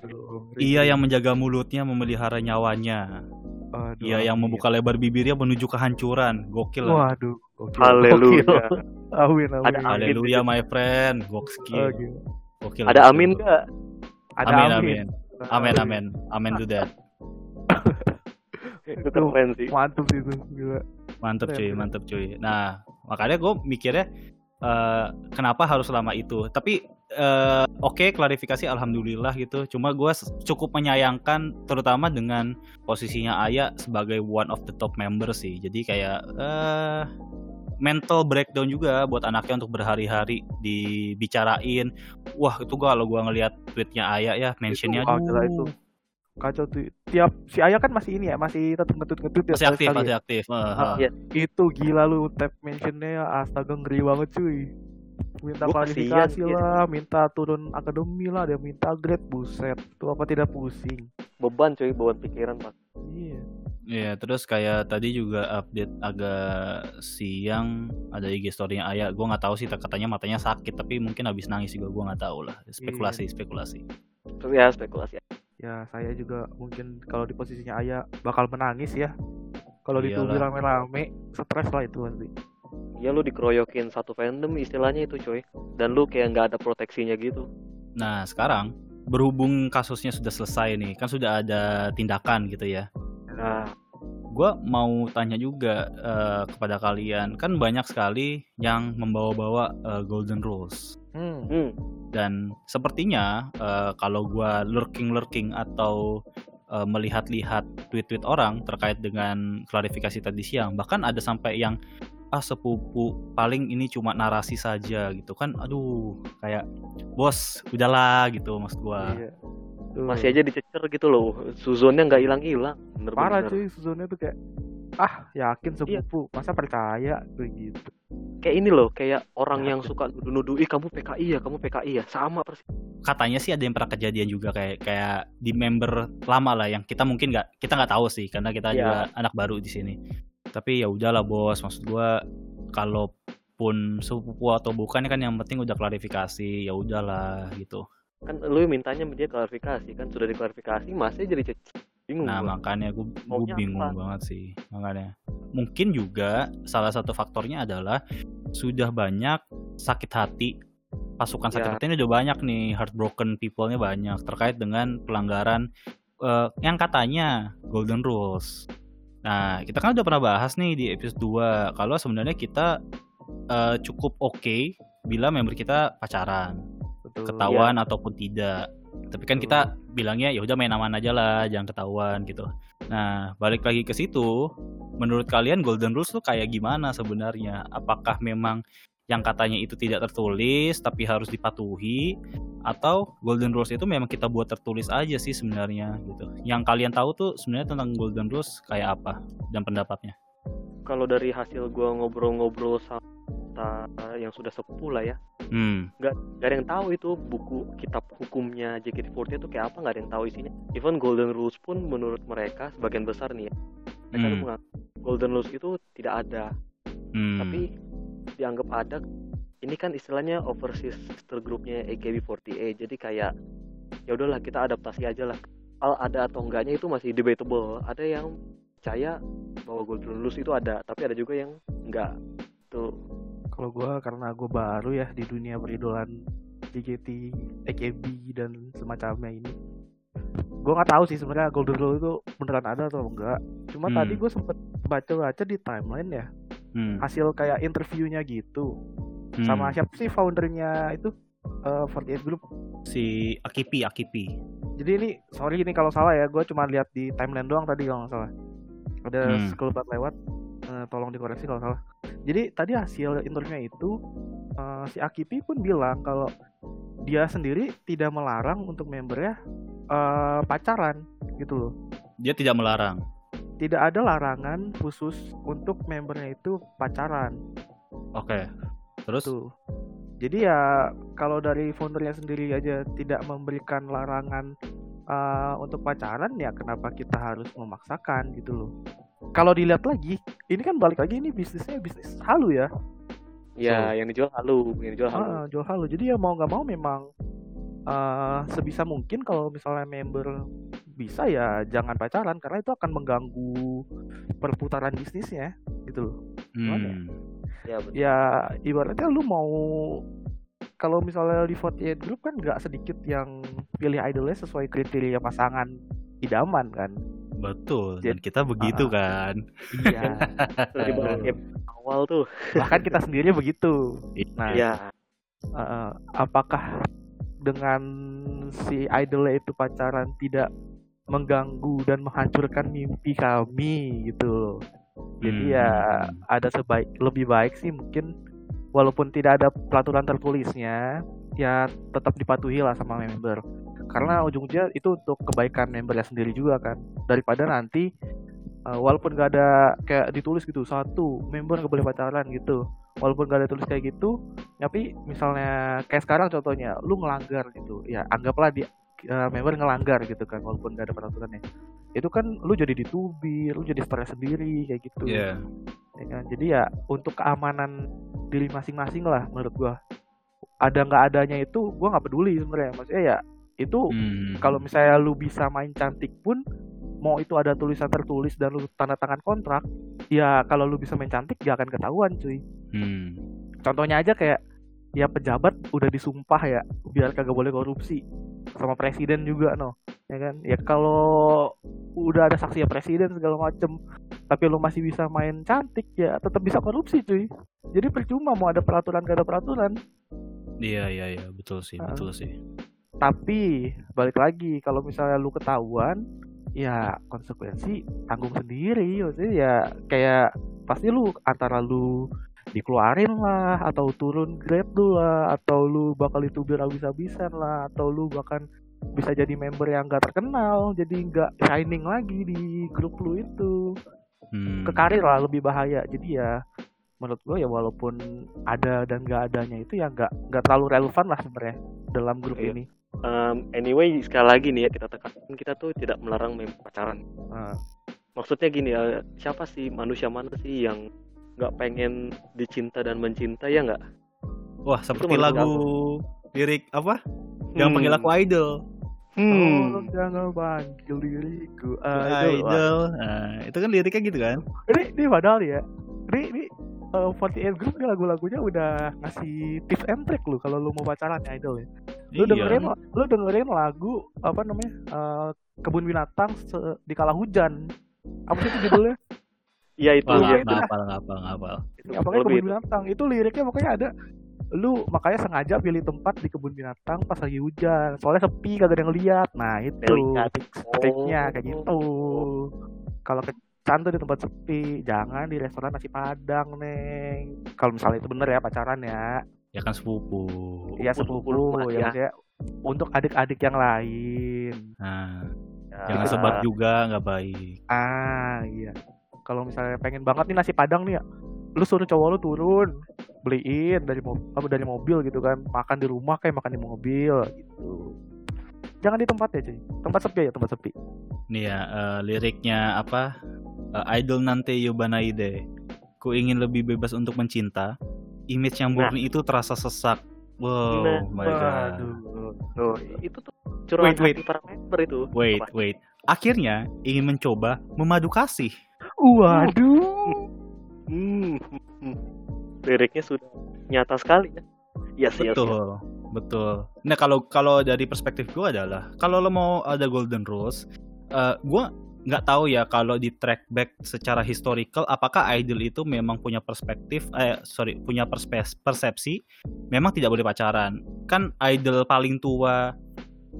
Speaker 2: Ia yang menjaga mulutnya memelihara nyawanya.
Speaker 3: Aduh,
Speaker 2: Ia yang
Speaker 3: amin.
Speaker 2: membuka lebar bibirnya menuju kehancuran. Gokil.
Speaker 3: Waduh. gokil,
Speaker 4: Haleluya.
Speaker 3: gokil. Amin, amin.
Speaker 4: Ada amin.
Speaker 2: Haleluya my friend. Gokil.
Speaker 3: Oh, gila.
Speaker 2: Gokil.
Speaker 4: ada amin gak
Speaker 3: Ada
Speaker 2: Amin
Speaker 3: amin.
Speaker 2: amin. Amin amin. Amin to that.
Speaker 4: itu keren sih
Speaker 3: Mantep sih itu. Gila.
Speaker 2: Mantep
Speaker 3: Keren,
Speaker 2: cuy, mantep cuy. Nah, makanya gue mikirnya eh, kenapa harus lama itu. Tapi eh, oke klarifikasi alhamdulillah gitu. Cuma gue cukup menyayangkan terutama dengan posisinya Aya sebagai one of the top member sih. Jadi kayak eh mental breakdown juga buat anaknya untuk berhari-hari dibicarain. Wah, itu gua kalau gua ngelihat tweetnya Aya ya mentionnya
Speaker 3: Itu,
Speaker 2: aduh.
Speaker 3: itu. Kacau tuh. siap si Ayah kan masih ini ya masih tetap ngetut ngetut ya
Speaker 2: Masih aktif, masih
Speaker 3: ya.
Speaker 2: aktif. Eh.
Speaker 4: Iya.
Speaker 3: itu gila lu tap mentionnya astaga ngeri banget cuy minta
Speaker 4: Gua
Speaker 3: klarifikasi
Speaker 4: kasihan, iya.
Speaker 3: lah minta turun akademi lah dia minta grade buset tuh apa tidak pusing
Speaker 4: beban cuy beban pikiran pak
Speaker 3: iya
Speaker 2: Iya, terus kayak tadi juga update agak siang ada IG story-nya Ayah. Gue nggak tahu sih katanya matanya sakit, tapi mungkin habis nangis juga gue nggak tahu lah. Spekulasi, spekulasi.
Speaker 4: tapi ya spekulasi
Speaker 3: ya saya juga mungkin kalau di posisinya Ayah bakal menangis ya kalau dituduh
Speaker 2: Iyalah.
Speaker 3: rame-rame stres lah itu pasti
Speaker 4: ya lu dikeroyokin satu fandom istilahnya itu cuy dan lu kayak nggak ada proteksinya gitu
Speaker 2: Nah, sekarang berhubung kasusnya sudah selesai nih, kan sudah ada tindakan gitu ya.
Speaker 4: nah
Speaker 2: Gue mau tanya juga eh, kepada kalian, kan banyak sekali yang membawa-bawa eh, golden rules.
Speaker 3: hmm.
Speaker 4: hmm,
Speaker 2: dan sepertinya eh, kalau gua lurking lurking atau eh, melihat-lihat tweet-tweet orang terkait dengan klarifikasi tadi siang bahkan ada sampai yang ah sepupu paling ini cuma narasi saja gitu kan aduh kayak bos udahlah gitu maksud gua
Speaker 3: iya. Tuh.
Speaker 4: masih aja dicecer gitu loh Suzonnya nggak hilang-hilang
Speaker 3: parah
Speaker 4: bener-bener
Speaker 3: cuy Suzonnya tuh kayak ah yakin
Speaker 4: Iya.
Speaker 3: sepupu masa percaya begitu
Speaker 4: kayak ini loh kayak orang yang suka nuduh-nuduh ih kamu PKI ya kamu PKI ya sama persis
Speaker 2: katanya sih ada yang pernah kejadian juga kayak kayak di member lama lah yang kita mungkin nggak kita nggak tahu sih karena kita
Speaker 4: Iya.
Speaker 2: juga anak baru di sini tapi ya udahlah bos maksud gua kalaupun sepupu atau bukan kan yang penting udah klarifikasi ya udahlah gitu
Speaker 4: kan lu mintanya dia klarifikasi kan sudah diklarifikasi masih jadi bingung
Speaker 2: nah
Speaker 4: gua.
Speaker 2: makanya gue
Speaker 4: Maunya
Speaker 2: bingung
Speaker 4: apa?
Speaker 2: banget sih makanya mungkin juga salah satu faktornya adalah sudah banyak sakit hati pasukan sakit
Speaker 4: Ya.
Speaker 2: hati ini udah banyak nih heartbroken people-nya banyak terkait dengan pelanggaran eh, yang katanya golden rules. Nah, kita kan udah pernah bahas nih di episode 2 kalau sebenarnya kita eh, cukup oke bila member kita pacaran,
Speaker 3: betul
Speaker 2: ketahuan ataupun tidak. Tapi kan kita bilangnya ya udah main aman aja lah, jangan ketahuan gitu. Nah, balik lagi ke situ, menurut kalian golden rules tuh kayak gimana sebenarnya? Apakah memang yang katanya itu tidak tertulis tapi harus dipatuhi atau golden rules itu memang kita buat tertulis aja sih sebenarnya gitu. Yang kalian tahu tuh sebenarnya tentang golden rules kayak apa dan pendapatnya?
Speaker 4: kalau dari hasil gua ngobrol-ngobrol sama yang sudah sepuh lah ya
Speaker 2: Hmm,
Speaker 4: nggak nggak ada yang tahu itu buku kitab hukumnya JKT48 itu kayak apa nggak ada yang tahu isinya even golden rules pun menurut mereka sebagian besar nih ya mereka
Speaker 2: Hmm.
Speaker 4: golden rules itu tidak ada
Speaker 2: hmm.
Speaker 4: tapi dianggap ada ini kan istilahnya overseas sister groupnya AKB48 jadi kayak ya udahlah kita adaptasi aja lah. Al ada atau enggaknya itu masih debatable. Ada yang percaya bahwa golden rules itu ada tapi ada juga yang enggak. Tuh.
Speaker 3: Kalau gua karena gue baru ya di dunia beridolan JKT, AKB dan semacamnya ini gue nggak tahu sih sebenarnya Golden Rule itu beneran ada atau enggak. Cuma
Speaker 2: Hmm.
Speaker 3: tadi gue sempet baca-baca di timeline ya
Speaker 2: Hmm,
Speaker 3: hasil kayak interviewnya gitu
Speaker 2: hmm.
Speaker 3: sama siapa sih foundernya itu eh 48 Group
Speaker 2: si Akipi Akipi.
Speaker 3: jadi ini sorry ini kalau salah ya gue cuma lihat di timeline doang tadi kalau nggak salah ada
Speaker 2: Hmm.
Speaker 3: sekelebat lewat eh, tolong dikoreksi kalau salah jadi tadi hasil interviewnya itu eh, si Akipi pun bilang kalau dia sendiri tidak melarang untuk membernya eh, pacaran gitu loh
Speaker 2: Dia tidak melarang.
Speaker 3: tidak ada larangan khusus untuk membernya itu pacaran
Speaker 2: Oke. Terus?
Speaker 3: Tuh jadi ya kalau dari foundernya sendiri aja tidak memberikan larangan uh, untuk pacaran ya kenapa kita harus memaksakan gitu loh. Kalau dilihat lagi ini kan balik lagi ini bisnisnya bisnis halu ya.
Speaker 4: Ya yang dijual halu yang dijual halu.
Speaker 3: Ah, jual halu. Jadi ya mau nggak mau memang uh, sebisa mungkin kalau misalnya member bisa ya jangan pacaran karena itu akan mengganggu perputaran bisnisnya gitu loh. Gimana ya?
Speaker 4: betul
Speaker 3: ya ibaratnya lu mau kalau misalnya di 48 group kan nggak sedikit yang pilih idolnya sesuai kriteria pasangan idaman kan
Speaker 2: betul. Dan
Speaker 3: Jadi-
Speaker 2: kita begitu
Speaker 3: Ah.
Speaker 2: kan.
Speaker 3: iya
Speaker 4: kayak awal tuh
Speaker 3: bahkan kita sendiri begitu nah
Speaker 4: ya
Speaker 3: eh, apakah dengan si idolnya itu pacaran tidak mengganggu dan menghancurkan mimpi kami gitu loh jadi ya
Speaker 2: Hmm.
Speaker 3: ada sebaik lebih baik sih mungkin walaupun tidak ada peraturan tertulisnya ya tetap dipatuhi lah sama member. Karena ujung-ujungnya itu untuk kebaikan membernya sendiri juga kan. Daripada nanti uh, walaupun gak ada kayak ditulis gitu satu member nggak boleh pacaran gitu. Walaupun gak ada tulis kayak gitu tapi misalnya kayak sekarang contohnya lu ngelanggar gitu. Ya anggaplah dia uh, member ngelanggar gitu kan walaupun gak ada peraturannya itu kan lu jadi ditubir lu jadi stres sendiri kayak gitu
Speaker 2: Iya.
Speaker 3: ya kan? jadi ya untuk keamanan diri masing-masing lah menurut gua ada nggak adanya itu gua nggak peduli sebenarnya maksudnya ya itu
Speaker 2: Hmm.
Speaker 3: kalau misalnya lu bisa main cantik pun mau itu ada tulisan tertulis dan lu tanda tangan kontrak ya kalau lu bisa main cantik gak akan ketahuan cuy
Speaker 2: Hmm.
Speaker 3: contohnya aja kayak ya pejabat udah disumpah ya biar kagak boleh korupsi sama presiden juga no ya kan? Ya kalau udah ada saksi ya presiden segala macem tapi lu masih bisa main cantik ya tetap bisa korupsi cuy. Jadi percuma mau ada peraturan gak ada peraturan.
Speaker 2: Iya iya iya. Betul sih
Speaker 3: Ah.
Speaker 2: betul sih.
Speaker 3: tapi balik lagi kalau misalnya lu ketahuan ya konsekuensi tanggung sendiri. Maksudnya ya kayak pasti lu antara lu dikeluarin lah atau turun grade lu lah atau lu bakal itu biar habis-habisan lah atau lu bahkan bisa jadi member yang gak terkenal jadi nggak shining lagi di grup lu itu
Speaker 2: Hmm.
Speaker 3: ke karir lah lebih bahaya jadi ya menurut gue ya walaupun ada dan gak adanya itu ya nggak nggak terlalu relevan lah sebenarnya dalam grup
Speaker 4: Iya.
Speaker 3: ini
Speaker 4: Um, anyway sekali lagi nih ya kita tekankan kita tuh tidak melarang member pacaran
Speaker 3: Nah,
Speaker 4: maksudnya gini ya siapa sih manusia mana sih yang nggak pengen dicinta dan mencinta ya nggak
Speaker 2: Wah seperti lagu lirik apa? Yang panggil aku idol.
Speaker 4: Hmm.
Speaker 3: Tolong jangan panggil diriku idol.
Speaker 2: Idol. Nah, itu kan liriknya gitu kan?
Speaker 3: Ini, ini padahal ya. Ini, ini uh, 48 Group nih lagu-lagunya udah ngasih tips and trick lu kalau lu mau pacaran ya idol ya. Lu
Speaker 2: Iya.
Speaker 3: dengerin lu dengerin lagu apa namanya? uh, kebun binatang se- di kala hujan. Apa sih itu judulnya?
Speaker 4: ya itu
Speaker 2: Wah,
Speaker 4: ya
Speaker 2: nggak hafal, nggak hafal.
Speaker 4: itu
Speaker 3: Ya, pokoknya
Speaker 4: lebih
Speaker 3: kebun binatang. Itu liriknya pokoknya ada lu makanya sengaja pilih tempat di kebun binatang pas lagi hujan. Soalnya sepi kagak ada yang lihat. Nah itu. Triknya
Speaker 4: Oh.
Speaker 3: kayak gitu. Kalau kencan tuh di tempat sepi. Jangan di restoran nasi padang neng. Kalau misalnya itu bener ya pacaran ya.
Speaker 2: Ya kan sepupu.
Speaker 3: iya
Speaker 4: Sepupu.
Speaker 3: Sepupu
Speaker 4: lu,
Speaker 3: ya
Speaker 4: ya.
Speaker 3: maksudnya untuk adik-adik yang lain.
Speaker 2: Nah,
Speaker 4: Ya.
Speaker 2: jangan sebar juga nggak baik.
Speaker 3: ah iya. Kalau misalnya pengen banget nih nasi padang nih ya lu suruh cowok lu turun beliin dari mobil apa dari mobil gitu kan makan di rumah kayak makan di mobil gitu jangan di tempat ya cuy tempat sepi ya tempat sepi
Speaker 2: Nih ya eh, liriknya apa? Eh, idol nanti Yobanaide. Ku ingin lebih bebas untuk mencinta. Image yang
Speaker 4: Nah.
Speaker 2: murni itu terasa sesak. Wow,
Speaker 4: Nah,
Speaker 2: my god.
Speaker 3: Waduh. Tuh,
Speaker 4: itu tuh curahan
Speaker 3: Wait, wait.
Speaker 4: para member itu
Speaker 2: Wait,
Speaker 4: Apa?
Speaker 2: wait. Akhirnya ingin mencoba memadu kasih.
Speaker 3: waduh.
Speaker 4: liriknya sudah nyata sekali ya yes, yes, yes.
Speaker 2: Betul, betul. Nah kalau kalau dari perspektif gue adalah kalau lo mau ada golden rules, eh gue nggak tahu ya kalau di track back secara historical apakah idol itu memang punya perspektif eh sorry punya persepsi memang tidak boleh pacaran kan idol paling tua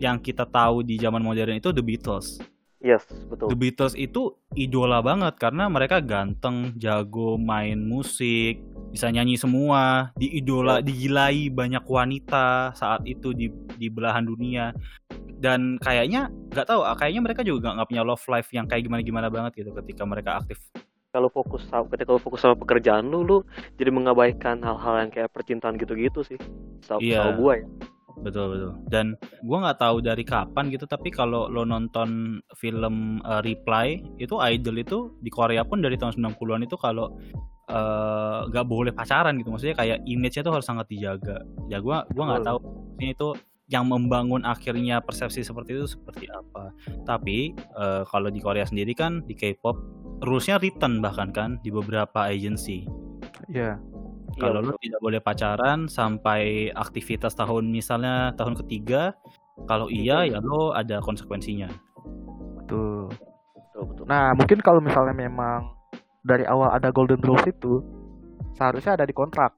Speaker 2: yang kita tahu di zaman modern itu The Beatles
Speaker 4: yes betul
Speaker 2: The Beatles itu idola banget karena mereka ganteng, jago main musik, bisa nyanyi semua, diidola, digilai banyak wanita saat itu di di belahan dunia. Dan kayaknya nggak tahu, ah, kayaknya mereka juga nggak punya love life yang kayak gimana-gimana banget gitu ketika mereka aktif.
Speaker 4: kalau fokus sama ketika lu fokus sama pekerjaan lu lu jadi mengabaikan hal-hal yang kayak percintaan gitu-gitu sih Sa-
Speaker 2: Iya.
Speaker 4: tahu gua ya
Speaker 2: Betul betul. Dan gua nggak tahu dari kapan gitu, tapi kalau lo nonton film eh, Reply itu idol itu di Korea pun dari tahun 90-an itu kalau eh, nggak boleh pacaran gitu. Maksudnya kayak image-nya tuh harus sangat dijaga. Ya gua gua nggak tahu ini itu yang membangun akhirnya persepsi seperti itu seperti apa. Tapi eh, kalau di Korea sendiri kan di K-pop rules-nya written bahkan kan di beberapa agency.
Speaker 3: ya
Speaker 4: Iya,
Speaker 2: Kalau
Speaker 4: betul.
Speaker 2: tidak boleh pacaran sampai aktivitas tahun misalnya tahun ketiga, kalau iya ya lo ada konsekuensinya.
Speaker 3: betul
Speaker 4: betul, betul.
Speaker 3: nah mungkin kalau misalnya memang dari awal ada golden rules itu seharusnya ada di kontrak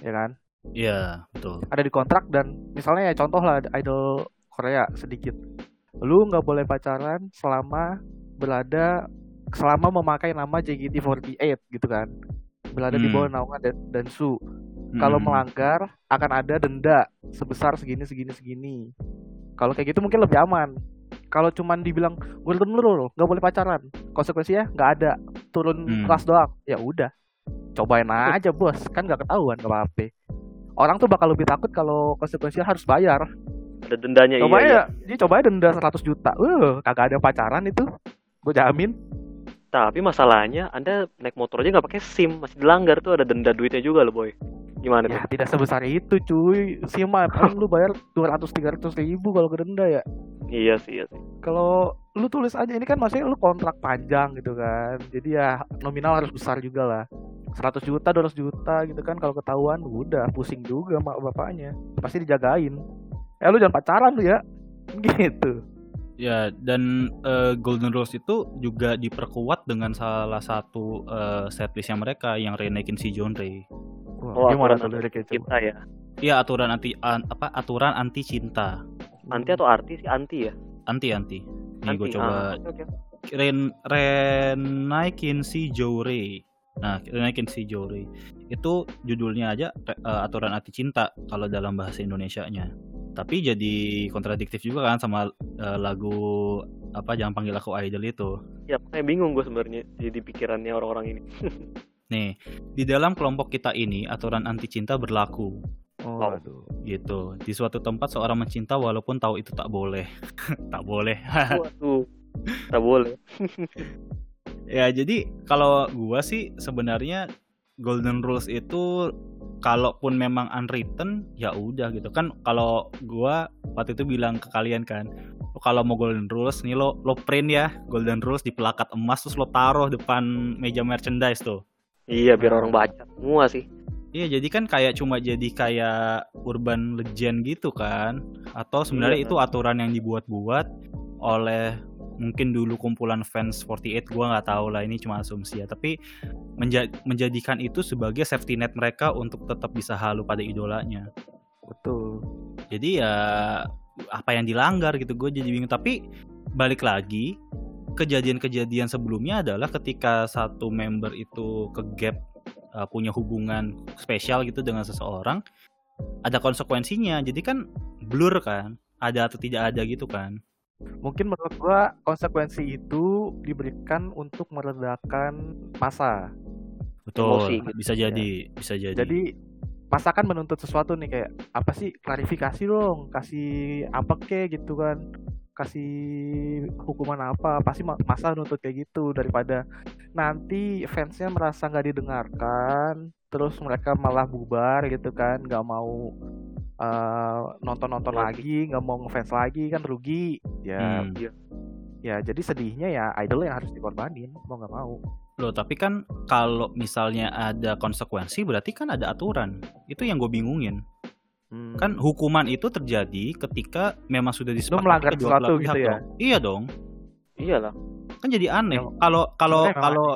Speaker 3: ya kan
Speaker 2: Iya, betul.
Speaker 3: ada di kontrak dan misalnya ya contoh lah idol Korea sedikit lu nggak boleh pacaran selama berada selama memakai nama JKT48 gitu kan berada di
Speaker 2: Hmm.
Speaker 3: bawah naungan dan, dan su kalau
Speaker 2: Mm.
Speaker 3: melanggar akan ada denda sebesar segini segini segini Kalau kayak gitu mungkin lebih aman. Kalau cuman dibilang golden rule nggak boleh pacaran, konsekuensinya nggak ada, turun
Speaker 2: Hmm.
Speaker 3: kelas doang. Ya udah, cobain aja bos, kan nggak ketahuan nggak apa-apa. Orang tuh bakal lebih takut kalau konsekuensinya harus bayar.
Speaker 4: ada dendanya
Speaker 3: Coba
Speaker 4: iya, iya.
Speaker 3: ya, dia coba denda 100 juta. Uh, kagak ada pacaran itu. Gue jamin.
Speaker 4: Tapi masalahnya Anda naik motor aja nggak pakai SIM, masih dilanggar tuh ada denda duitnya juga loh boy. Gimana
Speaker 3: Ya
Speaker 4: tuh?
Speaker 3: tidak sebesar itu cuy. Sih mah paling lu bayar 200 300 ribu kalau ke denda ya.
Speaker 4: Iya sih, iya sih.
Speaker 3: Kalau lu tulis aja ini kan maksudnya lu kontrak panjang gitu kan. Jadi ya nominal harus besar juga lah. 100 juta, 200 juta gitu kan kalau ketahuan udah pusing juga mak bapaknya. Pasti dijagain. Eh lu jangan pacaran lu ya. Gitu.
Speaker 2: Ya, dan eh, Golden Rules itu juga diperkuat dengan salah satu eh, setlistnya mereka yang renaikin si John Ray.
Speaker 3: Wah,
Speaker 4: Oh, aturan
Speaker 3: liriknya coba?
Speaker 4: Kita ya.
Speaker 2: Iya, aturan anti an- apa aturan anti cinta.
Speaker 4: Anti atau arti sih anti ya?
Speaker 2: Anti anti. Nih gue
Speaker 4: Anti.
Speaker 2: coba
Speaker 4: Ah, oke, oke.
Speaker 2: Ren renaikin si Ray. Nah, renaikin si Ray. Itu judulnya aja eh, aturan anti cinta kalau dalam bahasa Indonesianya. Tapi jadi kontradiktif juga kan sama eh, lagu apa jangan panggil aku idol itu.
Speaker 4: Ya, saya bingung gue sebenarnya jadi pikirannya orang-orang ini.
Speaker 2: Nih, di dalam kelompok kita ini aturan anti cinta berlaku
Speaker 3: Oh,
Speaker 4: Wow.
Speaker 3: aduh.
Speaker 2: gitu. Di suatu tempat seorang mencinta walaupun tahu itu tak boleh. tak boleh.
Speaker 4: Waduh. Tak boleh.
Speaker 2: Ya jadi kalau gua sih sebenarnya golden rules itu kalaupun memang unwritten ya udah gitu kan kalau gua waktu itu bilang ke kalian kan "Lo kalau mau golden rules nih lo lo print ya golden rules di pelakat emas terus lo taruh depan meja merchandise tuh
Speaker 4: Iya, biar orang baca semua sih.
Speaker 2: Iya jadi kan kayak cuma jadi kayak urban legend gitu kan Atau sebenarnya
Speaker 4: Iya.
Speaker 2: itu aturan yang dibuat-buat oleh mungkin dulu kumpulan fans 48 gua nggak tahu lah ini cuma asumsi ya. Tapi menja- menjadikan itu sebagai safety net mereka untuk tetap bisa halu pada idolanya.
Speaker 3: Betul.
Speaker 2: jadi ya apa yang dilanggar gitu gue jadi bingung. Tapi balik lagi kejadian-kejadian sebelumnya adalah ketika satu member itu ke gap uh, punya hubungan spesial gitu dengan seseorang ada konsekuensinya. Jadi kan blur kan ada atau tidak ada gitu kan
Speaker 3: Mungkin menurut gua konsekuensi itu diberikan untuk meredakan masa.
Speaker 2: betul
Speaker 4: Emosi gitu.
Speaker 2: bisa jadi bisa jadi
Speaker 3: Jadi masa kan menuntut sesuatu nih kayak apa sih klarifikasi dong, kasih apa kek gitu kan. Kasih hukuman apa, pasti ma- masa nuntut kayak gitu daripada nanti fansnya merasa nggak didengarkan, terus mereka malah bubar gitu kan, nggak mau eh, nonton-nonton
Speaker 4: Iya.
Speaker 3: lagi, nggak mau ngefans lagi kan rugi. Ya,
Speaker 2: Hmm.
Speaker 3: ya jadi sedihnya ya idol yang harus dikorbanin, mau nggak mau.
Speaker 2: Loh, tapi kan kalau misalnya ada konsekuensi berarti kan ada aturan. Itu yang gue bingungin.
Speaker 3: Hmm.
Speaker 2: Kan hukuman itu terjadi ketika memang sudah disepakati
Speaker 3: melanggar
Speaker 2: kedua
Speaker 3: sesuatu
Speaker 2: belah
Speaker 3: gitu
Speaker 2: pihak
Speaker 3: ya?
Speaker 2: dong. Iya dong.
Speaker 4: Iyalah.
Speaker 2: Kan jadi aneh. Kalau kalau kalau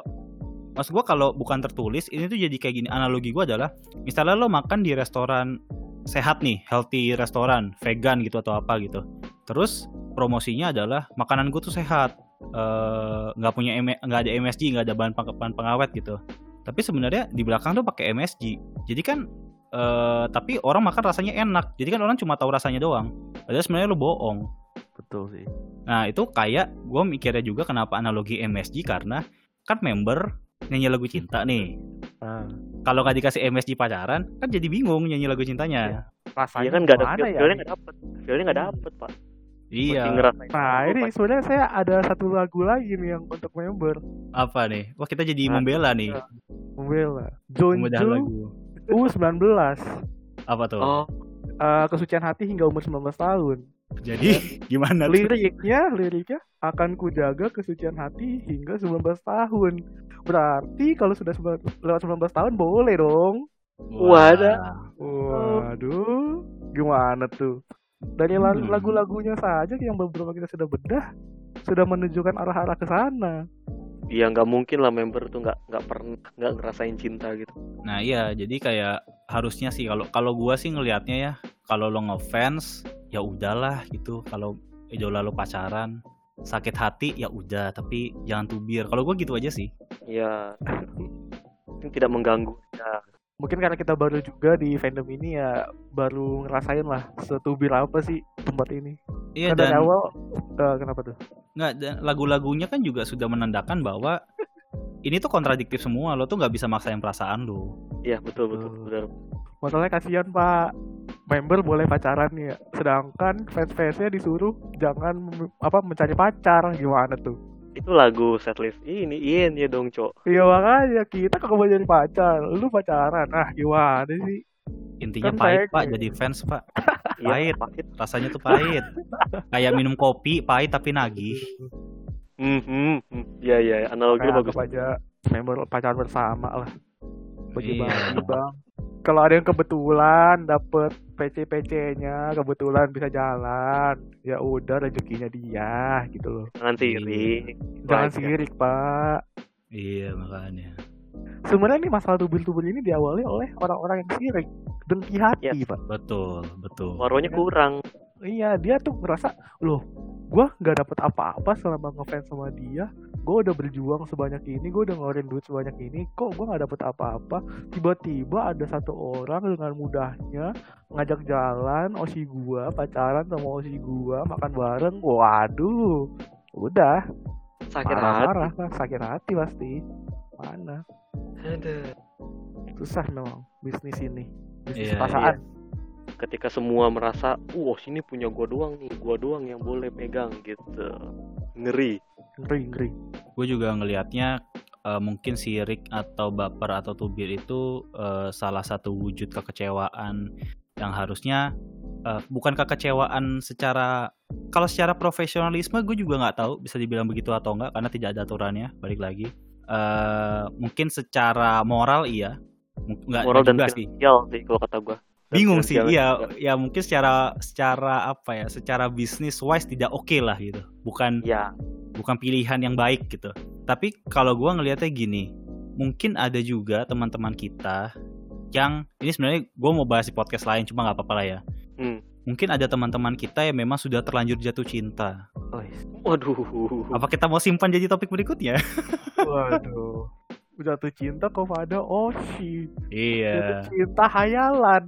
Speaker 2: maksud gue kalau bukan tertulis ini tuh jadi kayak gini. Analogi gue adalah misalnya lo makan di restoran sehat nih, healthy restoran, vegan gitu atau apa gitu. Terus promosinya adalah makanan gue tuh sehat, eh, nggak punya M- nggak ada MSG, nggak ada bahan, peng- bahan pengawet gitu. Tapi sebenarnya di belakang tuh pakai MSG. Jadi kan eh, tapi orang makan rasanya enak. Jadi kan orang cuma tahu rasanya doang. Padahal sebenarnya lo bohong.
Speaker 3: Betul sih.
Speaker 2: Nah itu kayak gue mikirnya juga kenapa analogi MSG karena kan member nyanyi lagu cinta nih.
Speaker 3: Ah,
Speaker 2: Kalau nggak dikasih MSG pacaran kan jadi bingung nyanyi lagu cintanya.
Speaker 3: rasanya
Speaker 4: Iya kan nggak ada feel,
Speaker 3: ya?
Speaker 4: feelnya nggak dapet. Feelnya nggak dapet pak.
Speaker 2: Iya.
Speaker 3: Nah ini sebenarnya saya ada satu lagu lagi nih yang untuk member
Speaker 2: Apa nih? Wah kita jadi
Speaker 3: Nah,
Speaker 2: membela nih.
Speaker 3: membela
Speaker 2: Membedah
Speaker 3: Jonju
Speaker 2: lagu.
Speaker 3: U19
Speaker 2: Apa tuh?
Speaker 4: Oh,
Speaker 3: eh, kesucian hati hingga umur 19 tahun.
Speaker 2: Jadi gimana tuh?
Speaker 3: Liriknya, liriknya akan kujaga kesucian hati hingga 19 tahun. Berarti kalau sudah lewat 19 tahun boleh dong.
Speaker 4: Wadah.
Speaker 3: Waduh, gimana tuh? Dari
Speaker 2: Hmm.
Speaker 3: lagu-lagunya saja yang beberapa kita sudah bedah sudah menunjukkan arah-arah ke sana.
Speaker 4: Iya nggak mungkin lah member tuh nggak nggak pernah nggak ngerasain cinta gitu.
Speaker 2: Nah iya, jadi kayak harusnya sih kalau kalau gua sih ngelihatnya ya, kalau lo ngefans ya udahlah gitu. Kalau idola lo pacaran, sakit hati ya udah, tapi jangan tubir. Kalau gua gitu aja sih.
Speaker 4: Iya. Mungkin tidak mengganggu. Ya.
Speaker 3: Mungkin karena kita baru juga di fandom ini ya baru ngerasain lah setubir apa sih tempat ini.
Speaker 2: Iya
Speaker 3: Kan dari
Speaker 2: dan
Speaker 3: awal eh, kenapa tuh?
Speaker 2: nggak dan lagu-lagunya kan juga sudah menandakan bahwa ini tuh kontradiktif semua. Lo tuh nggak bisa maksain perasaan lo.
Speaker 4: Iya betul betul
Speaker 3: Betul.
Speaker 4: benar.
Speaker 3: Masalahnya kasihan Pak. Member boleh pacaran nih ya. Sedangkan fans-fansnya disuruh jangan apa mencari pacar. Gimana tuh?
Speaker 4: Itu lagu setlist ini Ian ya dong cok.
Speaker 3: Iya makanya kita kagak mau jadi pacar. Lu pacaran. Ah gimana sih?
Speaker 2: Intinya
Speaker 3: Kan
Speaker 2: pahit pak jadi fans pak.
Speaker 4: Iya,
Speaker 2: Pahit.
Speaker 4: pahit.
Speaker 2: Rasanya tuh pahit. Kayak minum kopi pahit tapi nagih.
Speaker 4: Hmm, hmm. Iya iya analogi bagus.
Speaker 3: aja member pacaran bersama lah.
Speaker 2: Iya.
Speaker 3: bang. Kalau ada yang kebetulan dapet PC-PC-nya, kebetulan bisa jalan, ya udah rezekinya dia gitu loh.
Speaker 4: Jangan sirik.
Speaker 3: Jangan sirik pak.
Speaker 2: Iya makanya.
Speaker 3: Sebenarnya nih masalah tubir-tubir ini diawali oleh orang-orang yang sirik, dengki hati
Speaker 4: Yes.
Speaker 3: pak.
Speaker 2: Betul betul.
Speaker 4: Waronya kurang.
Speaker 3: Iya dia tuh ngerasa loh, gua nggak dapet apa-apa selama ngefans sama dia. Gue udah berjuang sebanyak ini, gue udah ngeluarin duit sebanyak ini, kok gue nggak dapet apa-apa. Tiba-tiba ada satu orang dengan mudahnya ngajak jalan osi gua pacaran sama osi gua makan bareng. Waduh, udah
Speaker 4: Sakit hati.
Speaker 3: marah-marah kan, sakit hati pasti. Mana?
Speaker 4: Aduh.
Speaker 3: Susah memang bisnis ini, bisnis
Speaker 2: Iya,
Speaker 3: perasaan.
Speaker 4: Ketika semua merasa, "Uh, sini punya gua doang nih, gua doang yang boleh pegang." gitu. Ngeri.
Speaker 3: Ngeri, ngeri.
Speaker 2: Gue juga ngelihatnya eh, mungkin sirik atau baper atau tubir itu eh, salah satu wujud kekecewaan yang harusnya eh, bukan kekecewaan secara kalau secara profesionalisme gue juga nggak tahu bisa dibilang begitu atau enggak karena tidak ada aturannya balik lagi Eh, mungkin secara moral iya nggak
Speaker 4: Moral dan
Speaker 2: juga sih
Speaker 4: sih kalau kata gua.
Speaker 2: Bingung sih iya ya mungkin secara secara apa ya secara bisnis wise tidak oke lah gitu bukan
Speaker 4: Ya,
Speaker 2: bukan pilihan yang baik gitu. Tapi kalau gua ngelihatnya gini, mungkin ada juga teman-teman kita yang ini sebenarnya gua mau bahas di podcast lain cuma nggak apa-apa lah ya.
Speaker 4: Hmm.
Speaker 2: Mungkin ada teman-teman kita yang memang sudah terlanjur jatuh cinta.
Speaker 3: Oh, iya.
Speaker 4: waduh.
Speaker 2: Apa kita mau simpan jadi topik berikutnya?
Speaker 3: Waduh. Jatuh cinta kepada Oshi.
Speaker 2: iya,
Speaker 3: Jatuh cinta hayalan.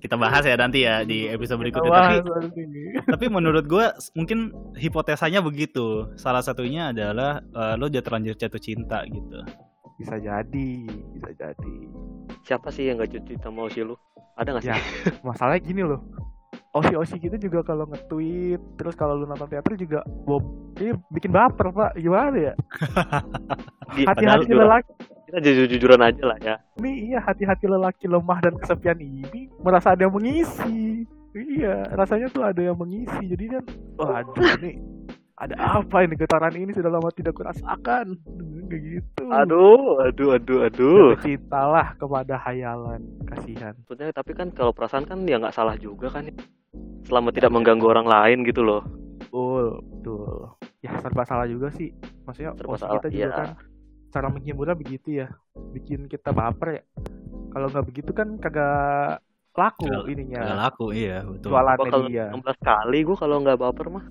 Speaker 2: kita bahas ya nanti ya di episode berikutnya. Tapi
Speaker 3: nanti.
Speaker 2: tapi menurut gua s- mungkin hipotesanya begitu. Salah satunya adalah eh, lo udah terlanjur jatuh cinta gitu.
Speaker 3: bisa jadi, bisa jadi.
Speaker 4: Siapa sih yang gak jatuh cinta mau sih lu? Ada gak sih?
Speaker 3: Ya. Masalahnya gini loh. Osi-osi gitu juga kalau nge-tweet, terus kalau lu nonton teater juga bob, ini bikin baper pak, gimana ya?
Speaker 4: Di-
Speaker 3: Hati-hati lelaki,
Speaker 4: Kita jujur-jujuran aja lah ya.
Speaker 3: ini iya hati-hati lelaki lemah dan kesepian ini merasa ada yang mengisi. Iya, rasanya tuh ada yang mengisi. Jadi kan, waduh ini ada apa ini getaran ini sudah lama tidak kurasakan. Kayak gitu.
Speaker 4: Aduh, aduh, aduh, aduh.
Speaker 3: Cintalah kepada hayalan, kasihan.
Speaker 4: Maksudnya tapi kan kalau perasaan kan ya nggak salah juga kan ya. Selama tidak mengganggu orang lain gitu loh.
Speaker 3: Betul, betul. Ya serba salah juga sih. Maksudnya
Speaker 4: Serba salah,
Speaker 3: kita juga
Speaker 4: iya.
Speaker 3: kan cara menghiburnya begitu ya. Bikin kita baper ya. Kalau nggak begitu kan kagak laku
Speaker 2: Nggak-
Speaker 3: ininya.
Speaker 2: Laku, iya betul.
Speaker 3: Jualannya dia.
Speaker 4: 16 kali gua kalau nggak baper mah.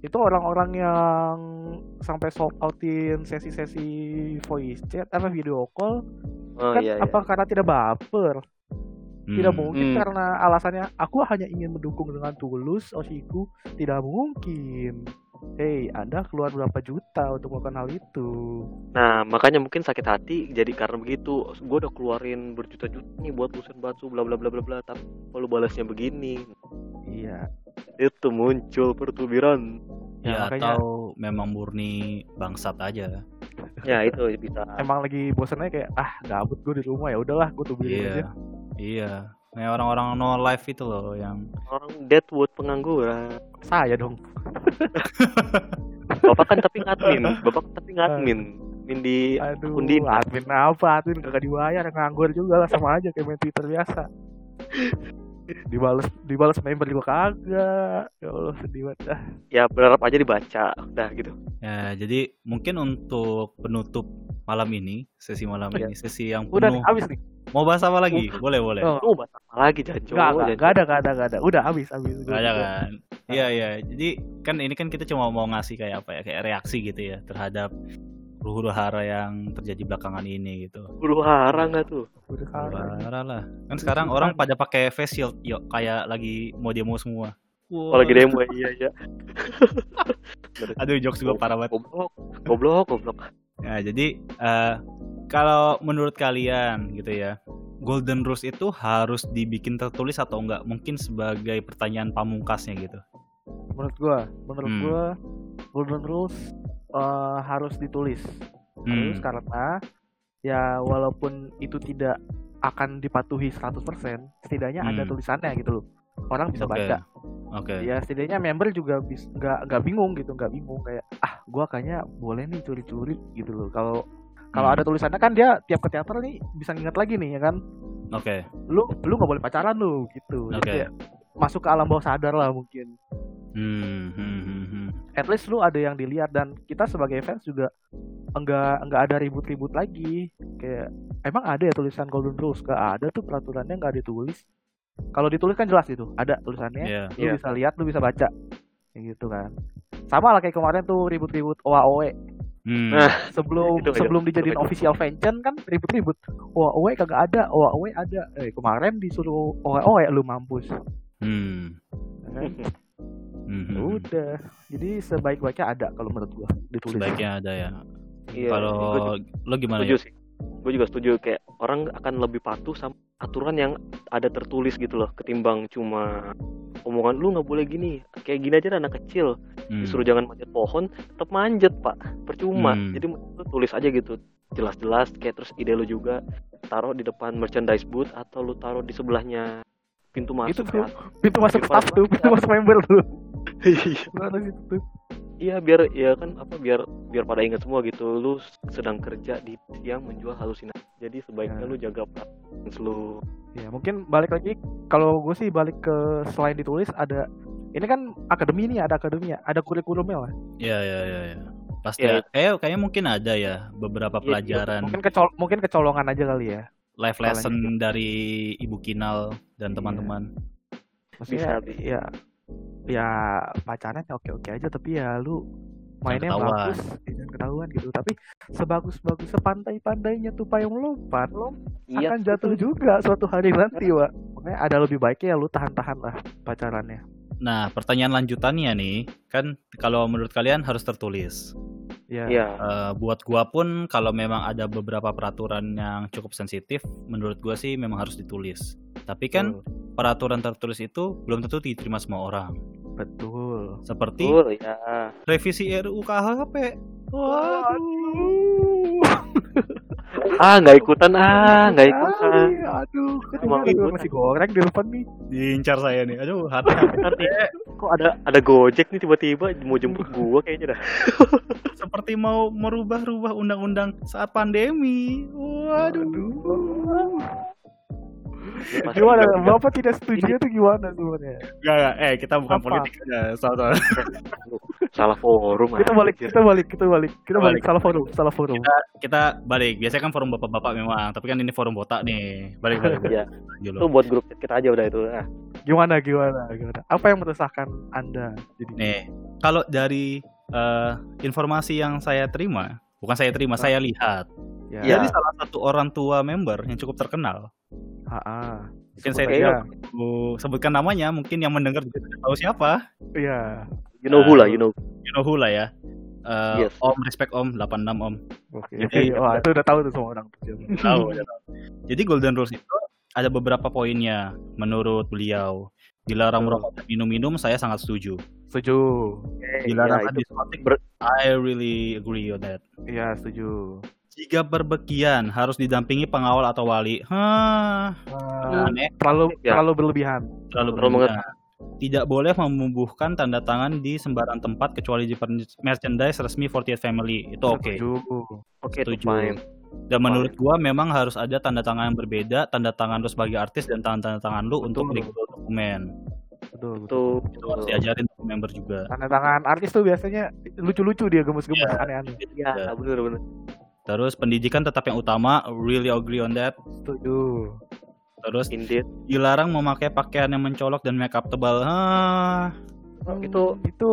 Speaker 3: Itu orang-orang yang sampai sold outin sesi-sesi voice chat apa video call
Speaker 4: Oh
Speaker 3: kan
Speaker 4: iya iya.
Speaker 3: apa karena tidak baper? Tidak
Speaker 2: Hmm.
Speaker 3: mungkin
Speaker 4: Hmm.
Speaker 3: karena alasannya aku hanya ingin mendukung dengan tulus Oshiku. Tidak mungkin. Hei, Anda keluar berapa juta untuk melakukan hal itu?
Speaker 4: Nah, makanya mungkin sakit hati jadi karena begitu. Gua udah keluarin berjuta-juta nih buat lusen batu bla bla bla bla bla tapi kalau balasnya begini
Speaker 3: Iya.
Speaker 4: itu muncul pertubiran.
Speaker 2: Ya,
Speaker 3: Ya, makanya-
Speaker 2: atau memang murni bangsat aja.
Speaker 4: Ya itu bisa.
Speaker 3: Emang lagi bosannya kayak ah gabut gue di rumah ya udahlah gue tubirin aja.
Speaker 2: Iya. Kayak orang-orang no life itu loh yang
Speaker 4: Orang Deadwood pengangguran.
Speaker 3: Saya dong.
Speaker 4: Bapak kan tapi ngadmin, bapak kan tapi ngadmin. Min di
Speaker 3: Aduh,
Speaker 4: akun
Speaker 3: admin apa? Admin kagak dibayar, nganggur juga lah sama aja kayak main Twitter biasa. Dibales dibales member juga kagak. Ya Allah sedih banget dah.
Speaker 4: Ya berharap aja dibaca. Udah gitu.
Speaker 2: ya jadi mungkin untuk penutup malam ini, sesi malam
Speaker 3: Iya.
Speaker 2: ini, sesi yang
Speaker 3: Udah
Speaker 2: penuh.
Speaker 3: nih, habis nih.
Speaker 2: Mau bahas apa lagi? Boleh, boleh.
Speaker 3: Oh,
Speaker 4: bahas apa lagi Janjo?
Speaker 3: Enggak, enggak,
Speaker 4: Janjo.
Speaker 3: enggak ada, enggak ada, enggak ada. Udah habis, habis.
Speaker 2: Nggak ada kan? Iya iya. Jadi kan ini kan kita cuma mau ngasih kayak apa ya kayak reaksi gitu ya terhadap huru hara yang terjadi belakangan ini gitu.
Speaker 4: Huru hara nggak tuh?
Speaker 2: Huru hara lah. Kan sekarang orang pada pakai face shield, yuk kayak lagi mau demo semua.
Speaker 4: Kalau lagi demo iya iya.
Speaker 2: Aduh, jokes gue parah banget.
Speaker 4: Goblok, goblok, goblok.
Speaker 2: Nah, jadi eh, kalau menurut kalian gitu ya, Golden Rules itu harus dibikin tertulis atau enggak? Mungkin sebagai pertanyaan pamungkasnya gitu.
Speaker 3: Menurut gua, menurut
Speaker 2: Hmm.
Speaker 3: gua Golden Rules eh, harus ditulis. Terus
Speaker 2: Hmm.
Speaker 3: karena ya walaupun itu tidak akan dipatuhi 100%, setidaknya ada
Speaker 2: Hmm.
Speaker 3: tulisannya gitu loh. Orang bisa
Speaker 2: Oke.
Speaker 3: baca.
Speaker 2: Oke.
Speaker 3: Ya setidaknya member juga bis nggak nggak bingung gitu, nggak bingung kayak ah gua kayaknya boleh nih curi-curi gitu loh. Kalau kalau
Speaker 2: Hmm.
Speaker 3: ada tulisannya kan dia tiap ke teater nih bisa nginget lagi nih ya kan.
Speaker 2: Oke.
Speaker 3: Lu lu nggak boleh pacaran lu gitu. Jadi
Speaker 2: Oke.
Speaker 3: kayak masuk ke alam bawah sadar lah mungkin.
Speaker 2: Hmm, hmm, hmm, hmm.
Speaker 3: At least lu ada yang dilihat dan kita sebagai fans juga enggak enggak ada ribut-ribut lagi. Kayak emang ada ya tulisan Golden Rules? Gak ada tuh peraturannya nggak ditulis. Kalau ditulis kan jelas itu, ada tulisannya.
Speaker 2: Iya.
Speaker 3: Lu
Speaker 4: Iya.
Speaker 3: bisa lihat, lu bisa baca. Kayak gitu kan. Sama lah kayak kemarin tuh ribut-ribut OAOE
Speaker 2: Hmm.
Speaker 4: Nah,
Speaker 3: sebelum
Speaker 4: Itu
Speaker 3: sebelum
Speaker 4: itu
Speaker 3: dijadiin
Speaker 4: aja.
Speaker 3: official fanchen kan ribut-ribut. OAOE kagak ada, OAOE ada. Eh kemarin disuruh OAOE lu mampus.
Speaker 2: Hmm.
Speaker 3: Kan?
Speaker 2: Hmm.
Speaker 3: Udah. Jadi sebaik-baiknya ada kalau menurut gua ditulis.
Speaker 2: Sebaiknya ada ya.
Speaker 4: Iya,
Speaker 2: Kalau lo gimana ya?
Speaker 4: sih. Gue juga setuju kayak orang akan lebih patuh sama aturan yang ada tertulis gitu loh ketimbang cuma omongan lu nggak boleh gini kayak gini aja anak kecil
Speaker 2: Hmm.
Speaker 4: disuruh jangan manjat pohon tetap manjat pak percuma
Speaker 2: Hmm.
Speaker 4: jadi lu tulis aja gitu jelas-jelas kayak terus ide lu juga taruh di depan merchandise booth atau lu taruh di sebelahnya pintu
Speaker 3: Itu
Speaker 4: masuk
Speaker 3: tuh
Speaker 4: ya.
Speaker 3: pintu masuk staff tuh, pintu masuk member tuh.
Speaker 4: Iya.
Speaker 3: Itu tuh.
Speaker 4: Iya biar ya kan apa biar biar pada ingat semua gitu lu sedang kerja di yang menjual halusinasi jadi sebaiknya
Speaker 3: Ya.
Speaker 4: lu jaga perasaan lu
Speaker 3: Ya mungkin balik lagi kalau gue sih balik ke selain ditulis ada ini kan akademi nih ada akademi ya ada kurikulumnya lah.
Speaker 2: Iya, iya, iya, iya. Pasti
Speaker 4: Ya.
Speaker 2: ya. kayak kayaknya mungkin ada ya beberapa
Speaker 4: Iya, iya.
Speaker 2: pelajaran
Speaker 3: Mungkin kecol mungkin kecolongan aja kali ya.
Speaker 2: live
Speaker 3: Kepalanya
Speaker 2: lesson dari Ibu Kinal dan
Speaker 3: Iya.
Speaker 2: teman-teman.
Speaker 3: Maksudnya
Speaker 4: Bisa, bisa.
Speaker 3: ya ya pacaran ya oke oke aja tapi ya lu mainnya
Speaker 2: ketahuan.
Speaker 3: bagus. Jangan ketahuan gitu. Tapi sebagus bagus sepantai pandainya tuh payung lompat lo
Speaker 4: Iya,
Speaker 3: akan jatuh juga suatu hari nanti wa makanya ada lebih baiknya ya lu tahan tahan lah pacarannya.
Speaker 2: Nah, pertanyaan lanjutannya nih, kan kalau menurut kalian harus tertulis.
Speaker 3: Ya
Speaker 4: Iya.
Speaker 2: Eh, buat gua pun kalau memang ada beberapa peraturan yang cukup sensitif, menurut gua sih memang harus ditulis. Tapi kan
Speaker 3: betul,
Speaker 2: peraturan tertulis itu belum tentu diterima semua orang.
Speaker 3: betul.
Speaker 2: Seperti
Speaker 4: Betul ya.
Speaker 2: revisi RUU KHP.
Speaker 3: Waduh.
Speaker 4: Ah nggak ikutan ah nggak ikutan.
Speaker 3: Aduh,
Speaker 4: Mau
Speaker 3: gua masih goreng di depan nih.
Speaker 2: Diincar saya nih. Aduh, hati
Speaker 4: Nanti kok ada ada gojek nih tiba-tiba mau jemput gua kayaknya dah.
Speaker 2: seperti mau merubah-rubah undang-undang saat pandemi. Waduh.
Speaker 4: Masih
Speaker 3: Gimana? Bapak tidak setuju itu gimana sebenarnya?
Speaker 2: Enggak, enggak. Eh, kita bukan
Speaker 3: Apa?
Speaker 2: politik aja. Soal-soal.
Speaker 4: Salah forum.
Speaker 3: Kita balik,
Speaker 4: anjir.
Speaker 3: kita balik, kita balik, kita
Speaker 2: Balik.
Speaker 3: balik. Salah forum, salah forum.
Speaker 2: kita kita balik. Biasanya kan forum bapak-bapak memang, tapi kan ini forum botak nih. Balik balik.
Speaker 4: Iya.
Speaker 2: Dulu.
Speaker 4: Itu buat grup chat kita aja udah itu. Ah.
Speaker 3: Gimana, gimana, gimana? Apa yang meresahkan Anda? Jadi,
Speaker 2: Nih, kalau dari eh, informasi yang saya terima, bukan saya terima, saya lihat.
Speaker 3: ya.
Speaker 2: Jadi salah satu orang tua member yang cukup terkenal.
Speaker 3: ah, ah.
Speaker 2: Mungkin saya
Speaker 4: tidak-
Speaker 2: Bu, sebutkan namanya, mungkin yang mendengar juga tidak tahu siapa.
Speaker 3: Iya.
Speaker 4: You know who lah, you know.
Speaker 2: You know who lah ya. Eh,
Speaker 4: Yes.
Speaker 2: Om, respect Om, 86 Om.
Speaker 3: Oke.
Speaker 2: Jadi-
Speaker 3: Wah, itu udah tahu tuh semua orang.
Speaker 2: Tahu, udah tahu. Jadi Golden Rules itu ada beberapa poinnya menurut beliau. Dilarang merokok dan minum-minum, saya sangat setuju.
Speaker 3: Setuju.
Speaker 2: Dilarang
Speaker 4: ya, itu
Speaker 2: diskotik,
Speaker 4: ber-
Speaker 2: I really agree on that.
Speaker 3: Iya, setuju.
Speaker 2: Jika berbekian harus didampingi pengawal atau wali. Hah,
Speaker 3: Wah,
Speaker 2: aneh,
Speaker 3: terlalu
Speaker 4: Ya.
Speaker 3: terlalu berlebihan.
Speaker 2: terlalu berlebihan. Tidak boleh membubuhkan tanda tangan di sembarang tempat kecuali di merchandise resmi 48 Family. Itu oke.
Speaker 4: Oke, itu
Speaker 2: Setuju.
Speaker 4: fine.
Speaker 2: Dan menurut gua memang harus ada tanda tangan yang berbeda, tanda tangan lu sebagai artis dan tanda tangan lu untuk legal dokumen.
Speaker 3: Betul, betul.
Speaker 4: Itu
Speaker 2: Itu harus diajarin ke member juga.
Speaker 3: Tanda tangan artis tuh biasanya lucu-lucu dia gemes-gemes
Speaker 2: Iya.
Speaker 3: aneh-aneh.
Speaker 4: ya bener bener.
Speaker 2: Terus pendidikan tetap yang utama, really agree on that.
Speaker 3: Setuju.
Speaker 2: Terus
Speaker 4: Indeed.
Speaker 2: dilarang memakai pakaian yang mencolok dan make up tebal. Hah,
Speaker 4: Itu-
Speaker 3: itu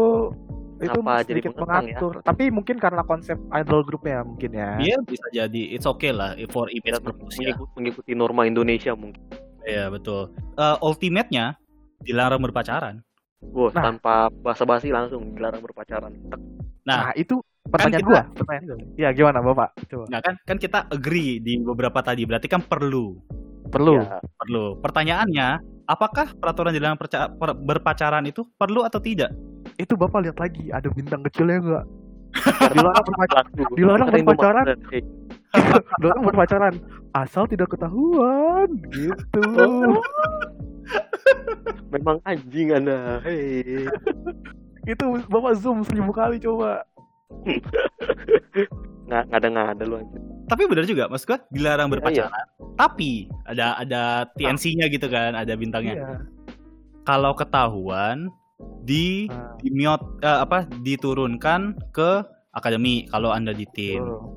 Speaker 3: itu
Speaker 4: Kenapa jadi
Speaker 3: sedikit
Speaker 4: mengekang ya?
Speaker 3: mengatur. Tapi mungkin karena konsep idol grupnya mungkin ya.
Speaker 2: dia bisa jadi it's okay lah for image purpose ya.
Speaker 4: mengikuti, mengikuti norma Indonesia mungkin.
Speaker 2: Iya betul. Eh, ultimate-nya dilarang berpacaran.
Speaker 4: Wah,
Speaker 3: Nah.
Speaker 4: tanpa basa-basi langsung dilarang berpacaran.
Speaker 3: Nah,
Speaker 2: Nah,
Speaker 3: itu pertanyaan
Speaker 2: kita-
Speaker 3: gua. Pertanyaan gua. Ya gimana Bapak? Coba.
Speaker 2: nggak kan kan kita agree di beberapa tadi berarti kan perlu
Speaker 3: Perlu.
Speaker 4: Ya,
Speaker 2: perlu. Pertanyaannya, apakah peraturan dilarang perca- per- berpacaran itu perlu atau tidak?
Speaker 3: Itu Bapak lihat lagi ada bintang kecilnya enggak? Dilarang berpacaran. Dilarang berpacaran. Dilarang berpacaran. Asal tidak ketahuan gitu.
Speaker 4: memang anjing anda. Hei.
Speaker 3: itu Bapak zoom seribu kali coba.
Speaker 4: Nggak nggak ada nggak ada lu anjing.
Speaker 2: Tapi benar juga, maksud gua dilarang
Speaker 4: Iya,
Speaker 2: berpacaran. Tapi ada ada TNC-nya gitu kan, ada bintangnya.
Speaker 3: Iya.
Speaker 2: Kalau ketahuan di
Speaker 3: Nah,
Speaker 2: di eh, apa diturunkan ke akademi kalau Anda di tim
Speaker 3: betul.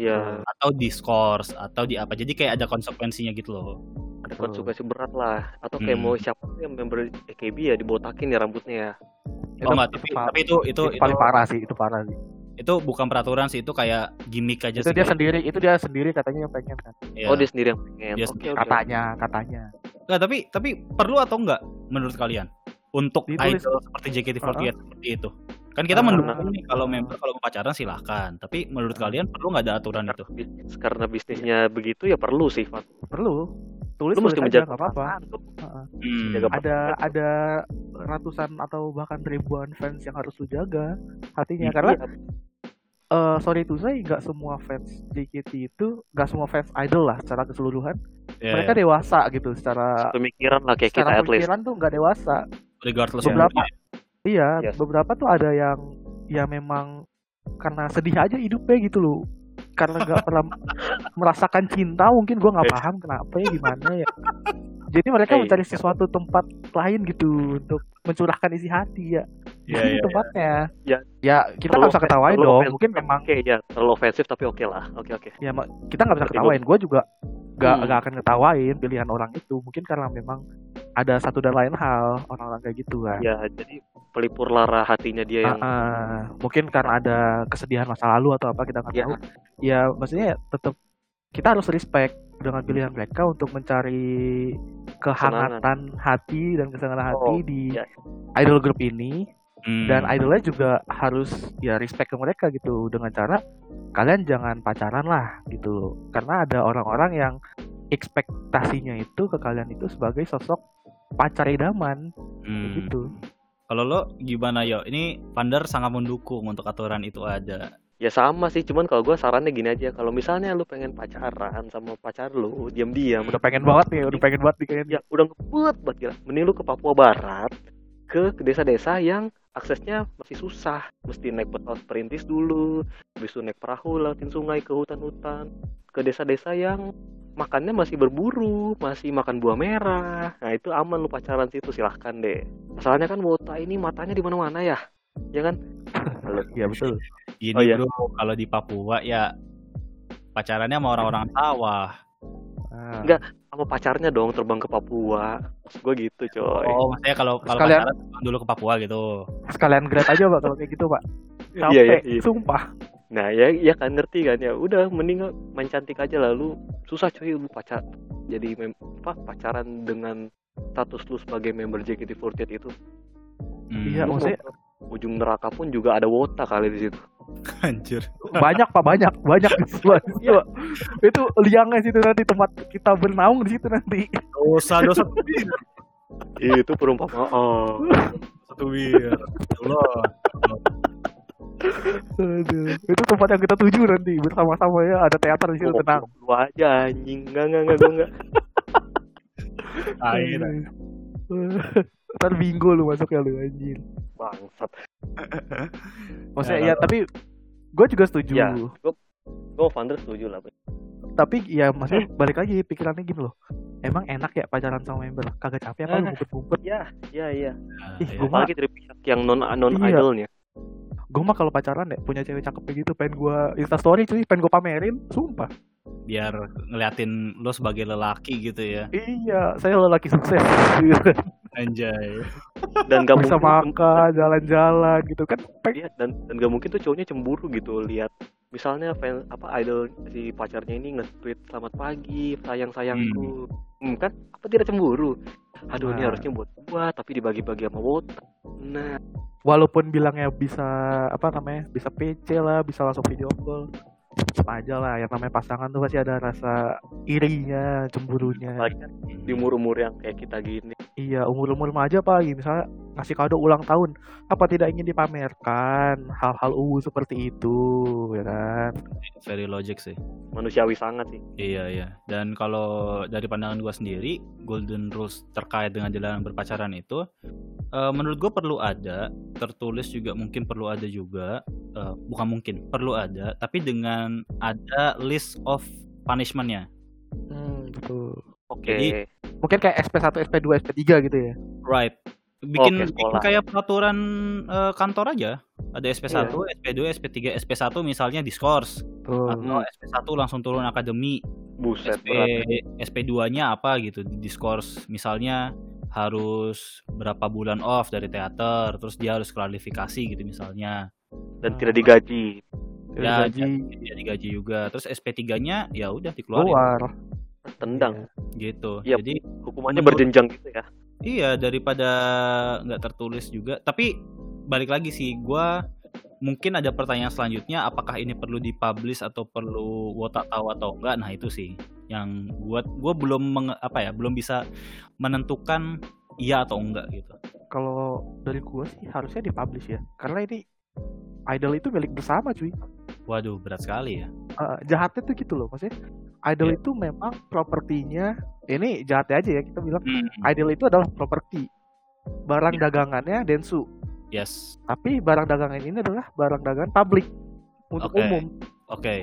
Speaker 4: Iya,
Speaker 2: atau di scores atau di apa. Jadi kayak ada konsekuensinya gitu loh.
Speaker 4: Ada konsekuensi berat lah. Atau kayak
Speaker 2: Hmm.
Speaker 4: mau siapa sih yang member AKB ya dibotakin ya rambutnya ya.
Speaker 2: Oh enggak, tapi, tapi itu itu
Speaker 3: itu
Speaker 2: itu,
Speaker 3: paling parah sih, itu parah sih.
Speaker 2: itu bukan peraturan sih, itu kayak gimmick aja
Speaker 3: Itu
Speaker 2: sih.
Speaker 3: dia sendiri, itu dia sendiri katanya yang pengen kan.
Speaker 2: Iya.
Speaker 4: Oh dia sendiri yang pengen.
Speaker 2: Dia
Speaker 4: Oke
Speaker 2: sendiri.
Speaker 4: oke.
Speaker 3: Katanya, katanya.
Speaker 2: Nggak, tapi tapi perlu atau enggak menurut kalian untuk
Speaker 3: Ditulis-
Speaker 2: idol seperti JKT48 seperti itu? Kan kita
Speaker 3: Ah.
Speaker 2: mendukung nih kalau member kalau mau pacaran silahkan. Tapi menurut kalian perlu nggak ada aturan itu?
Speaker 4: Bisnis- Karena bisnisnya begitu ya perlu sih, Fat.
Speaker 3: Perlu. Tulis
Speaker 4: Lu mesti
Speaker 3: tulis aja
Speaker 4: menjaga
Speaker 3: nggak apa-apa.
Speaker 4: perasaan.
Speaker 2: Hmm.
Speaker 4: Jaga
Speaker 3: Ada ada ratusan atau bahkan ribuan fans yang harus lu jaga hatinya
Speaker 2: Iya.
Speaker 3: karena eh sorry to say nggak semua fans JKT itu nggak semua fans idol lah secara keseluruhan
Speaker 2: Ya,
Speaker 3: mereka
Speaker 2: ya.
Speaker 3: dewasa gitu secara
Speaker 4: pemikiran lah kayak kita
Speaker 3: secara
Speaker 4: at least.
Speaker 3: pemikiran tuh nggak dewasa
Speaker 2: regardless
Speaker 3: beberapa
Speaker 2: umurnya.
Speaker 3: iya
Speaker 4: Yes.
Speaker 3: beberapa tuh ada yang ya memang karena sedih aja hidupnya gitu loh karena nggak pernah merasakan cinta mungkin gua nggak paham kenapa ya gimana ya jadi mereka
Speaker 4: Hey.
Speaker 3: mencari sesuatu tempat lain gitu untuk mencurahkan isi hati ya di
Speaker 2: Iya,
Speaker 3: sini
Speaker 2: iya,
Speaker 3: tempatnya
Speaker 4: Ya.
Speaker 3: ya kita nggak bisa ketawain
Speaker 4: terlalu
Speaker 3: dong
Speaker 4: offensive.
Speaker 3: mungkin memang
Speaker 4: Oke ya, terlalu ofensif tapi oke lah. Oke oke.
Speaker 3: ya ma- kita nggak bisa ketawain gue juga nggak
Speaker 4: Hmm.
Speaker 3: nggak akan ketawain pilihan orang itu mungkin karena memang ada satu dan lain hal orang-orang kayak gitu kan
Speaker 4: Ya jadi pelipur lara hatinya dia yang
Speaker 3: Ah, ah. mungkin karena ada kesedihan masa lalu atau apa kita nggak
Speaker 4: Ya.
Speaker 3: tahu ya maksudnya tetap kita harus respect dengan pilihan mereka untuk mencari kehangatan hati dan kesenangan hati
Speaker 4: Oh,
Speaker 3: di
Speaker 4: ya.
Speaker 3: idol group ini
Speaker 2: Hmm.
Speaker 3: dan idolnya juga harus ya respect ke mereka gitu dengan cara kalian jangan pacaran lah gitu karena ada orang-orang yang ekspektasinya itu ke kalian itu sebagai sosok pacar idaman
Speaker 2: Hmm.
Speaker 3: gitu
Speaker 2: Kalau lo gimana yo? Ini Vander sangat mendukung untuk aturan itu ada.
Speaker 4: Ya sama sih. Cuman kalau gue sarannya gini aja. Kalau misalnya lu pengen pacaran sama pacar lu, diam-diam.
Speaker 3: udah pengen banget nih udah pengen banget nih kayaknya
Speaker 4: ya udah ngebut banget gila. Mending lu ke Papua Barat ke desa-desa yang aksesnya masih susah. Mesti naik pesawat perintis dulu, habis itu naik perahu lewatin sungai ke hutan-hutan, ke desa-desa yang makannya masih berburu, masih makan buah merah. Nah, itu aman lu pacaran situ silahkan deh. Masalahnya kan wota ini matanya di mana-mana ya. Ya kan?
Speaker 3: Iya betul
Speaker 2: Ini
Speaker 4: Oh, iya.
Speaker 2: bro, kalau di Papua ya pacarannya sama orang-orang sawah.
Speaker 3: Nah,
Speaker 4: Enggak. Sama pacarnya dong terbang ke Papua. Maksud gue gitu, coy.
Speaker 2: Oh, maksudnya kalau kalau
Speaker 3: Sekalian-
Speaker 2: pacaran dulu ke Papua gitu.
Speaker 3: sekalian grade aja pak kalau kayak gitu pak
Speaker 4: Iya,
Speaker 3: capek
Speaker 4: iya, iya.
Speaker 3: sumpah
Speaker 4: Nah ya ya kan ngerti kan ya udah mending main cantik aja lalu susah cuy lu pacar jadi mem apa pacaran dengan status lu sebagai member JKT48 itu
Speaker 2: Hmm.
Speaker 3: Iya, maksudnya-
Speaker 4: ujung neraka pun juga ada wota kali di situ
Speaker 2: Anjir.
Speaker 3: banyak pak banyak banyak di situ, di situ, Pak. itu liangnya situ nanti tempat kita bernaung di situ nanti
Speaker 2: Dosa dosa
Speaker 4: itu perumpamaan
Speaker 2: satu wir. Allah.
Speaker 3: Aduh, itu tempat yang kita tuju nanti bersama-sama ya ada teater di situ
Speaker 4: Gua
Speaker 3: tenang
Speaker 4: lu aja anjing enggak enggak enggak enggak
Speaker 2: Air.
Speaker 3: Ntar bingo lu masuk ya lu anjir
Speaker 4: bangsat.
Speaker 3: Maksudnya
Speaker 2: Ya,
Speaker 3: ya, tapi gue juga setuju.
Speaker 4: Ya. gua Vander setuju lah
Speaker 3: Tapi ya maksudnya balik lagi pikirannya gini loh. Emang enak ya pacaran sama member? Kagak capek apa lu
Speaker 4: Eh.
Speaker 3: ngumpet-ngumpet?
Speaker 4: Ya ya iya
Speaker 3: Ih
Speaker 2: Iya.
Speaker 3: gue mah,
Speaker 4: dari pihak yang non non
Speaker 3: Iya.
Speaker 4: idolnya
Speaker 3: gua mah kalau pacaran ya punya cewek cakep kayak gitu Pengen gue instastory cuy Pengen gue pamerin Sumpah.
Speaker 2: Biar ngeliatin lo sebagai lelaki gitu ya.
Speaker 3: Iya saya lelaki sukses
Speaker 2: Anjay.
Speaker 4: dan gak
Speaker 3: bisa
Speaker 4: mungkin
Speaker 3: makan jalan-jalan gitu. Kan
Speaker 4: Iya, dan dan gak mungkin tuh cowoknya cemburu gitu lihat. Misalnya fan apa idol si pacarnya ini nge-tweet selamat pagi sayang sayangku hmm. kan? Apa tidak cemburu? Aduh ini
Speaker 3: Nah.
Speaker 4: harusnya buat gua tapi dibagi-bagi sama wota nah.
Speaker 3: Walaupun bilangnya bisa apa namanya bisa PC lah bisa langsung video call sama aja lah yang namanya pasangan tuh pasti ada rasa irinya cemburunya.
Speaker 4: Apalagi kan di umur-umur yang kayak kita gini.
Speaker 3: Iya umur umur remaja apalagi misalnya ngasih kado ulang tahun apa tidak ingin dipamerkan? Hal-hal uwu seperti itu ya kan?
Speaker 2: Very logic sih.
Speaker 4: manusiawi sangat sih.
Speaker 2: Iya iya. Dan kalau dari pandangan gua sendiri, golden rules terkait dengan jalan berpacaran itu, eh, menurut gua perlu ada, tertulis juga mungkin perlu ada juga, eh, bukan mungkin, perlu ada, tapi dengan ada list of punishmentnya.
Speaker 3: hmm, betul
Speaker 4: oke
Speaker 2: Jadi-
Speaker 3: mungkin kayak SP1 SP2 SP3 gitu ya
Speaker 2: Right. Bikin,
Speaker 4: Oke,
Speaker 2: bikin kayak peraturan eh, kantor aja. Ada SP1,
Speaker 3: Iya.
Speaker 2: SP2, SP3, SP1 misalnya diskors
Speaker 3: tuh
Speaker 2: atau SP1 langsung turun akademi.
Speaker 4: buset
Speaker 2: SP
Speaker 4: berat
Speaker 2: SP2-nya apa gitu di diskors misalnya harus berapa bulan off dari teater terus dia harus klarifikasi gitu misalnya
Speaker 4: dan tidak digaji
Speaker 2: ya
Speaker 3: gaji.
Speaker 2: dia digaji juga. Terus SP3-nya ya udah dikeluarin.
Speaker 3: Keluar.
Speaker 4: Tendang.
Speaker 2: Gitu.
Speaker 4: Iya.
Speaker 2: jadi
Speaker 4: hukumannya
Speaker 2: Menurut-
Speaker 4: berjenjang gitu ya.
Speaker 2: Iya daripada nggak tertulis juga. Tapi balik lagi sih gua mungkin ada pertanyaan selanjutnya apakah ini perlu dipublish atau perlu wota tahu atau enggak nah itu sih yang buat gua belum menge- apa ya belum bisa menentukan iya atau enggak gitu.
Speaker 3: Kalau dari gua sih harusnya dipublish ya. Karena ini idol itu milik bersama cuy
Speaker 2: waduh berat sekali ya.
Speaker 3: Eh, jahatnya tuh gitu loh maksudnya idol
Speaker 2: Iya.
Speaker 3: itu memang propertinya ini jahatnya aja ya kita bilang
Speaker 2: Hmm,
Speaker 3: idol itu adalah properti. Barang dagangannya Densu.
Speaker 2: Yes.
Speaker 3: Tapi barang dagangan ini adalah barang dagangan publik untuk
Speaker 2: Oke.
Speaker 3: umum.
Speaker 2: Oke.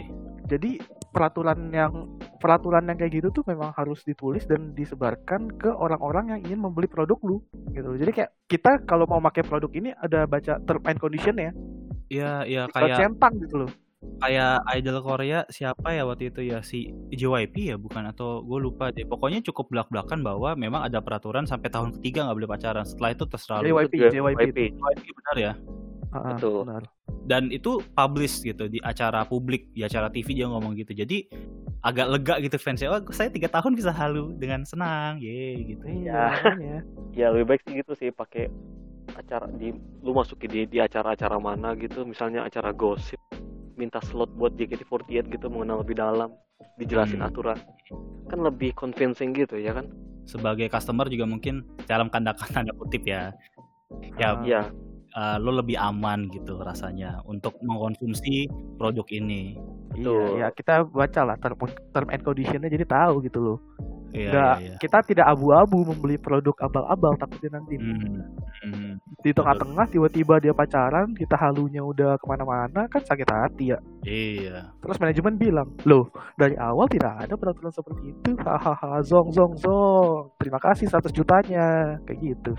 Speaker 3: Jadi peraturan yang peraturan yang kayak gitu tuh memang harus ditulis dan disebarkan ke orang-orang yang ingin membeli produk lu gitu. Jadi kayak kita kalau mau pakai produk ini ada baca term and condition ya
Speaker 2: ya ya
Speaker 3: kayak
Speaker 2: kayak
Speaker 3: centang gitu loh
Speaker 2: kayak idol Korea siapa ya waktu itu ya? Si JYP ya bukan? Atau gue lupa deh. Pokoknya cukup belak belakan bahwa memang ada peraturan sampai tahun ketiga nggak boleh pacaran. Setelah itu terserah
Speaker 3: JYP
Speaker 4: Itu
Speaker 3: JYP,
Speaker 4: JYP.
Speaker 2: JYP benar ya?
Speaker 4: Betul.
Speaker 3: benar.
Speaker 2: dan itu publish gitu di acara publik di acara TV dia ngomong gitu. Jadi agak lega gitu fansnya. Oh saya tiga tahun bisa halu dengan senang. Ye gitu.
Speaker 3: Iya.
Speaker 4: Ya.
Speaker 3: makanya.
Speaker 4: ya lebih baik sih gitu sih pakai acara di lu masukin di di acara-acara mana gitu. Misalnya acara gosip minta slot buat JKT48 gitu mengenal lebih dalam dijelasin
Speaker 2: Hmm.
Speaker 4: aturan kan lebih convincing gitu ya kan
Speaker 2: sebagai customer juga mungkin dalam tanda tanda kutip ya ya
Speaker 3: Ah.
Speaker 4: Iya
Speaker 2: eh, lo lebih aman gitu rasanya untuk mengkonsumsi produk ini
Speaker 3: Iya,
Speaker 4: Betul.
Speaker 3: ya kita baca lah term, term and conditionnya jadi tahu gitu loh.
Speaker 2: Iya,
Speaker 3: Nggak,
Speaker 2: iya, iya.
Speaker 3: kita tidak abu-abu membeli produk abal-abal takutnya nanti
Speaker 2: Hmm, hmm.
Speaker 3: di tengah-tengah tiba-tiba dia pacaran, kita halunya udah ke mana-mana kan sakit hati ya.
Speaker 2: Iya.
Speaker 3: Terus manajemen bilang, loh dari awal tidak ada peraturan seperti itu, hahaha, zong zong zong, terima kasih 100 jutanya, kayak gitu.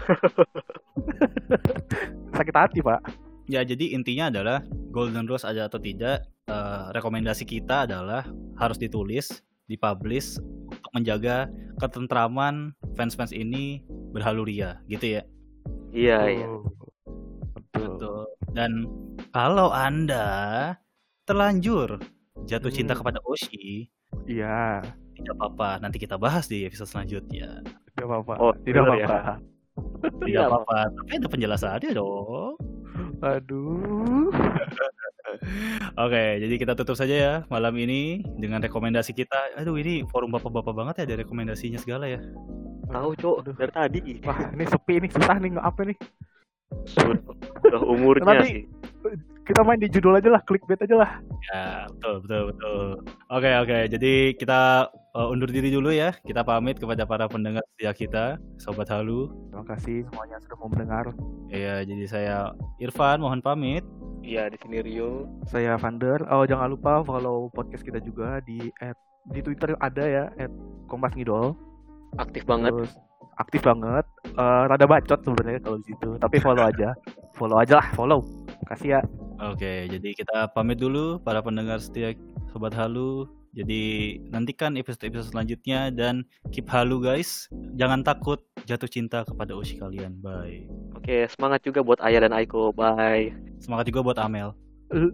Speaker 3: sakit hati pak.
Speaker 2: Ya, jadi intinya adalah Golden Rules ada atau tidak, eh, rekomendasi kita adalah harus ditulis, dipublish untuk menjaga ketentraman fans-fans ini berhaluria, gitu ya.
Speaker 4: iya iya
Speaker 3: Betul.
Speaker 2: Betul. Dan kalau Anda terlanjur jatuh cinta
Speaker 3: Hmm.
Speaker 2: kepada Oshi,
Speaker 3: Iya,
Speaker 2: tidak apa-apa, nanti kita bahas di episode selanjutnya.
Speaker 3: tidak apa-apa.
Speaker 4: Oh,
Speaker 3: tidak
Speaker 4: bener ya.
Speaker 3: apa-apa.
Speaker 2: Tidak
Speaker 4: Iya,
Speaker 2: apa-apa, tapi ada penjelasannya dong.
Speaker 3: Aduh.
Speaker 2: Oke, jadi kita tutup saja ya malam ini dengan rekomendasi kita. Aduh, ini forum bapak-bapak banget ya ada rekomendasinya segala ya.
Speaker 4: tahu cok
Speaker 3: Aduh.
Speaker 4: dari tadi
Speaker 3: Wah, ini sepi nih, susah nih apa nih.
Speaker 4: sudah, sudah umurnya
Speaker 3: Nanti-
Speaker 4: sih
Speaker 3: Kita main di judul aja lah, clickbait aja lah.
Speaker 2: Ya, betul, betul, betul. Oke, oke. Jadi kita uh, undur diri dulu ya. Kita pamit kepada para pendengar setia kita, Sobat Halu.
Speaker 3: Terima kasih semuanya sudah mau mendengar.
Speaker 2: Ya, jadi saya Irfan, mohon pamit.
Speaker 4: iya di sini Rio
Speaker 3: Saya Vander. Oh, jangan lupa follow podcast kita juga di at, di Twitter ada ya Kompas Ngidol.
Speaker 4: aktif banget
Speaker 3: Terus aktif banget. Eh, rada bacot sebenarnya kalau di situ, tapi follow aja. follow aja lah, follow. Kasih ya.
Speaker 2: Oke, jadi kita pamit dulu para pendengar setia Sobat Halu. Jadi nantikan episode-episode selanjutnya dan keep halu guys. Jangan takut, jatuh cinta kepada usi kalian. Bye.
Speaker 4: Oke, semangat juga buat Ayah dan Aiko. Bye.
Speaker 2: Semangat juga buat Amel.
Speaker 3: Eh,